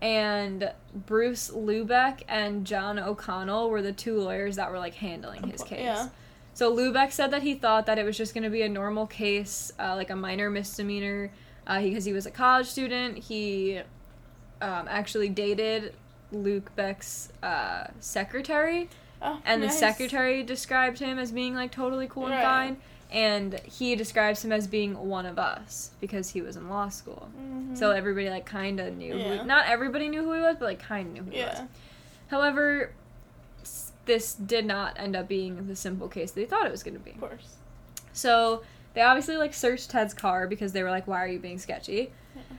S2: and Bruce Lubeck and John O'Connell were the two lawyers that were like handling his case.
S1: Yeah.
S2: So Lubeck said that he thought that it was just going to be a normal case, uh, like a minor misdemeanor, uh, because he was a college student. He um, actually dated Lubeck's uh, secretary,
S1: Oh,
S2: and
S1: nice.
S2: the secretary described him as being like totally cool and fine, and he describes him as being one of us because he was in law school.
S1: Mhm.
S2: So everybody like kind of knew.
S1: Yeah.
S2: Who, not everybody knew who he was, but like kind of knew who he was. However, this did not end up being the simple case they thought it was going to be.
S1: Of course.
S2: So they obviously like searched Ted's car because they were like, "Why are you being sketchy?"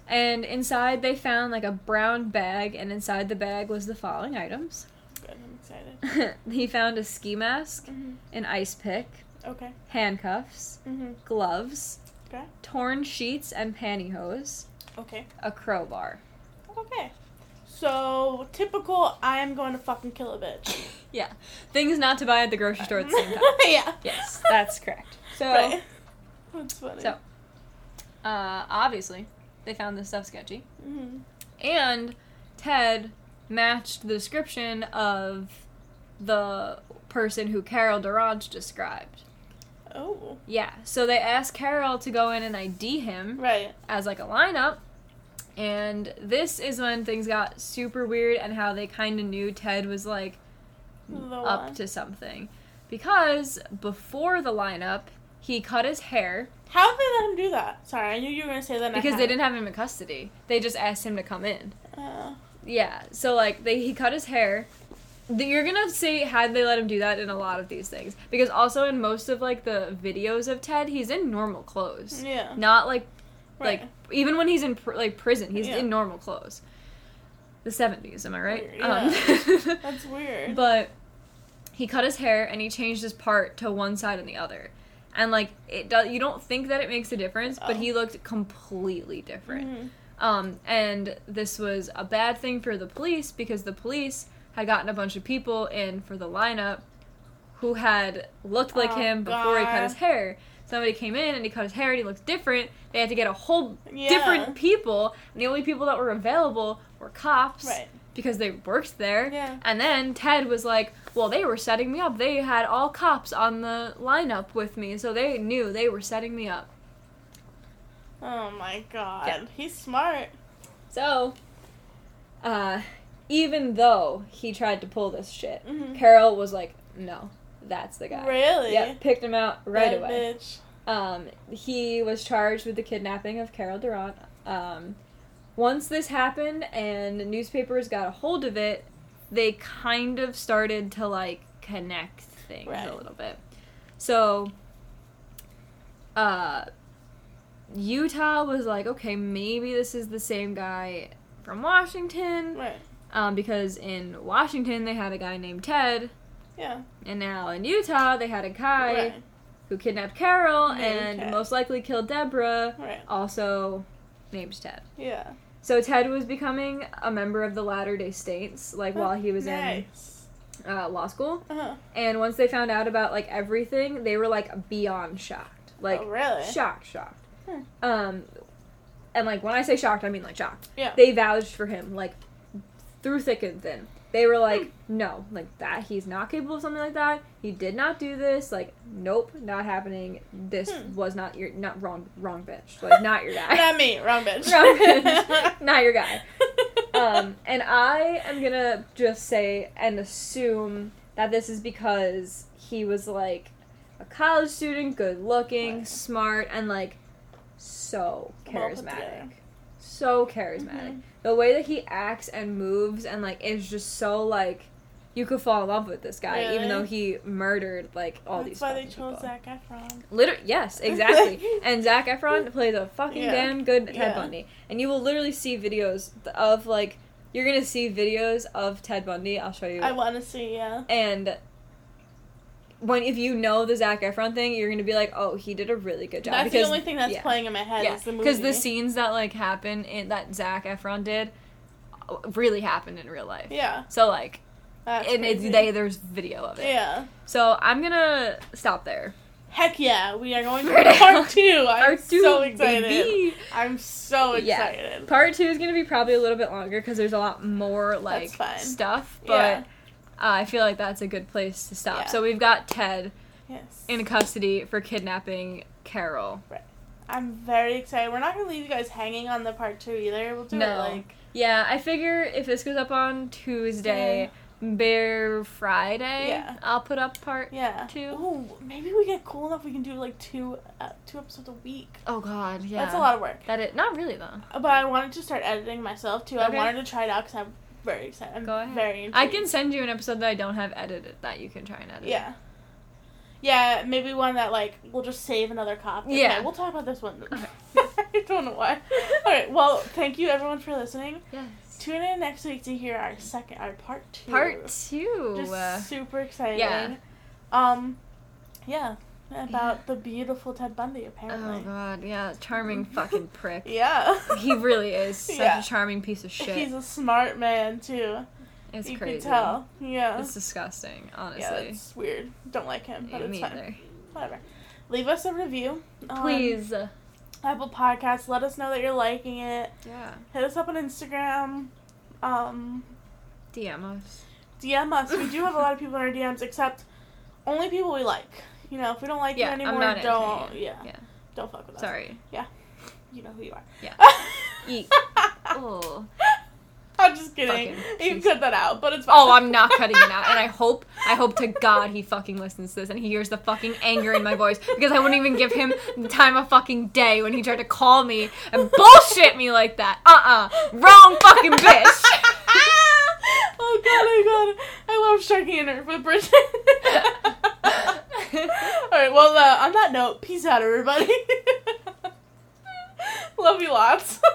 S2: And inside they found like a brown bag, and inside the bag was the following items.
S1: Good. I'm excited.
S2: he found a ski mask,
S1: Mhm.
S2: an ice pick,
S1: Okay.
S2: handcuffs,
S1: Mhm.
S2: gloves,
S1: Okay.
S2: torn sheets and pantyhose,
S1: Okay.
S2: a crowbar.
S1: Okay. So typical. I am going to fucking kill a bitch.
S2: Yeah, things not to buy at the grocery store at the same time.
S1: yeah.
S2: yes, that's correct. So,
S1: Right. That's funny.
S2: So- uh, obviously, they found this stuff sketchy,
S1: hmm
S2: and Ted matched the description of the person who Carol DaRonch described.
S1: Oh.
S2: Yeah, so they asked Carol to go in and ID him
S1: Right.
S2: as like a lineup. And this is when things got super weird and how they kind of knew Ted was like
S1: The
S2: up
S1: one.
S2: to something. Because before the lineup, he cut his hair
S1: How did they let him do that? Sorry, I knew you were gonna say that.
S2: because they didn't have him in custody. They just asked him to come in.
S1: Uh,
S2: Yeah, so like they he cut his hair. You're gonna see had they let him do that in a lot of these things because also in most of like the videos of Ted, he's in normal clothes,
S1: yeah.
S2: not like
S1: Right.
S2: like even when he's in pr- like prison, he's
S1: Yeah.
S2: in normal clothes. The seventies, am I right?
S1: Weird,
S2: Um,
S1: That's weird.
S2: but he cut his hair and he changed his part to one side and the other, and like it does. You don't think that it makes a difference, but
S1: Oh.
S2: he looked completely different.
S1: Mhm.
S2: Um, and this was a bad thing for the police because the police had gotten a bunch of people in for the lineup who had looked like
S1: Oh,
S2: him before he cut his hair. Somebody came in and he cut his hair and he looked different. They had to get a whole
S1: Yeah.
S2: different people, and the only people that were available were cops
S1: Right.
S2: because they worked there.
S1: Yeah.
S2: And then Ted was like, "Well, they were setting me up. They had all cops on the lineup with me, so they knew they were setting me up."
S1: Oh my god.
S2: Yeah.
S1: He's smart.
S2: So, uh, even though he tried to pull this shit,
S1: Mhm.
S2: Carol was like, "No, that's the guy."
S1: Really?
S2: Yep, picked him out right
S1: That
S2: away.
S1: Bitch.
S2: Um, he was charged with the kidnapping of Carol DaRonch. Um, once this happened and newspapers got a hold of it, they kind of started to like connect things
S1: Right.
S2: a little bit. So, uh, Utah was like, okay, maybe this is the same guy from Washington,
S1: Right.
S2: Um, because in Washington they had a guy named Ted,
S1: Yeah.
S2: and now in Utah they had a guy
S1: Right.
S2: who kidnapped Carol
S1: Named
S2: and
S1: Ted.
S2: most likely killed Deborah,
S1: Right.
S2: also named Ted.
S1: Yeah.
S2: So Ted was becoming a member of the Latter Day Saints, like while he was
S1: nice.
S2: in uh, law school.
S1: Uh-huh.
S2: And once they found out about like everything, they were like beyond shocked, like
S1: oh, really?
S2: shocked, shocked.
S1: Hmm.
S2: Um, and like when I say shocked, I mean like shocked.
S1: Yeah.
S2: They vouched for him like through thick and thin. They were like, no, like that. He's not capable of something like that. He did not do this. Like, nope, not happening. This
S1: Hmm.
S2: was not your, not wrong, wrong bitch. Like, not your guy.
S1: Not me. Wrong bitch.
S2: Wrong bitch. not your guy. Um, and I am gonna just say and assume that this is because he was like a college student, good looking,
S1: Right.
S2: smart, and like so charismatic. So charismatic.
S1: Mhm.
S2: The way that he acts and moves and like is just so like you could fall in love with this guy, even though he murdered like all
S1: That's
S2: these.
S1: why they chose
S2: people.
S1: Zac Efron.
S2: Literally, yes, exactly. and Zac Efron plays a fucking
S1: Yeah.
S2: damn good Ted
S1: Yeah.
S2: Bundy, and you will literally see videos of like you're gonna see videos of Ted Bundy. I'll show you.
S1: I want to see. Yeah.
S2: and when if you know the Zac Efron thing, you're gonna be like, oh, he did a really good job.
S1: That's
S2: because,
S1: the only thing that's
S2: yeah.
S1: playing in my head.
S2: Yeah,
S1: is the movie.
S2: because the scenes that like happen in that Zac Efron did uh, really happened in real life.
S1: Yeah.
S2: So like,
S1: That's
S2: and it's
S1: crazy.
S2: they there's video of it.
S1: Yeah.
S2: So I'm gonna stop there.
S1: Heck yeah, we are going to part two. I'm
S2: Part two,
S1: so excited.
S2: baby.
S1: I'm so
S2: Yeah.
S1: excited.
S2: Part two is gonna be probably a little bit longer because there's a lot more like stuff, but
S1: Yeah.
S2: Uh, I feel like that's a good place to stop.
S1: Yeah.
S2: So we've got Ted
S1: Yes.
S2: in custody for kidnapping Carol. Right.
S1: I'm very excited. We're not gonna leave you guys hanging on the part two either. We'll do
S2: No.
S1: it like
S2: Yeah, I figure if this goes up on Tuesday, Bear Friday,
S1: Yeah.
S2: I'll put up part.
S1: yeah.
S2: Two.
S1: Ooh, maybe we get cool enough we can do like two uh, two episodes a week.
S2: Oh God, yeah.
S1: That's a lot of work.
S2: That it not really though.
S1: But I wanted to start editing myself too.
S2: Okay.
S1: I wanted to try it out because I'm very excited. I'm
S2: Go ahead.
S1: very intrigued.
S2: I can send you an episode that I don't have edited that you can try and edit.
S1: Yeah. Yeah, maybe one that like we'll just save another copy.
S2: Yeah.
S1: Okay, we'll talk about this one.
S2: Okay.
S1: I don't know why. All right. well, thank you everyone for listening.
S2: Yes.
S1: Tune in next week to hear our second, our part two.
S2: Part two.
S1: Just super excited.
S2: yeah.
S1: Um, yeah, about the beautiful Ted Bundy apparently.
S2: oh God, yeah, charming fucking prick.
S1: Yeah.
S2: He really is such
S1: Yeah.
S2: a charming piece of shit.
S1: He's a smart man too.
S2: it's
S1: you
S2: crazy.
S1: can tell. Yeah.
S2: It's disgusting, honestly.
S1: yeah, it's weird. Don't like him, but
S2: Yeah,
S1: it's
S2: me
S1: fine.
S2: either.
S1: Whatever. Leave us a review.
S2: Please.
S1: Apple Podcasts. Let us know that you're liking it.
S2: Yeah.
S1: Hit us up on Instagram. Um,
S2: DM us.
S1: DM us. We do have a lot of people in our DMs, except only people we like. You know, if we don't like
S2: Yeah,
S1: you anymore, don't. Yeah,
S2: Yeah.
S1: don't fuck with us.
S2: Sorry. Yeah.
S1: You know who you are.
S2: Yeah. Eek. Oh.
S1: I'm just kidding.
S2: Fucking
S1: You cut that out, but it's oh, fine.
S2: Oh, I'm not cutting it out. And I hope, I hope to God he fucking listens to this and he hears the fucking anger in my voice because I wouldn't even give him the time of fucking day when he tried to call me and bullshit me like that. Uh-uh. Wrong fucking bitch.
S1: oh god, oh god. I love striking a nerve with Bridget. All right. Well, uh, on that note, peace out, everybody. Love you lots.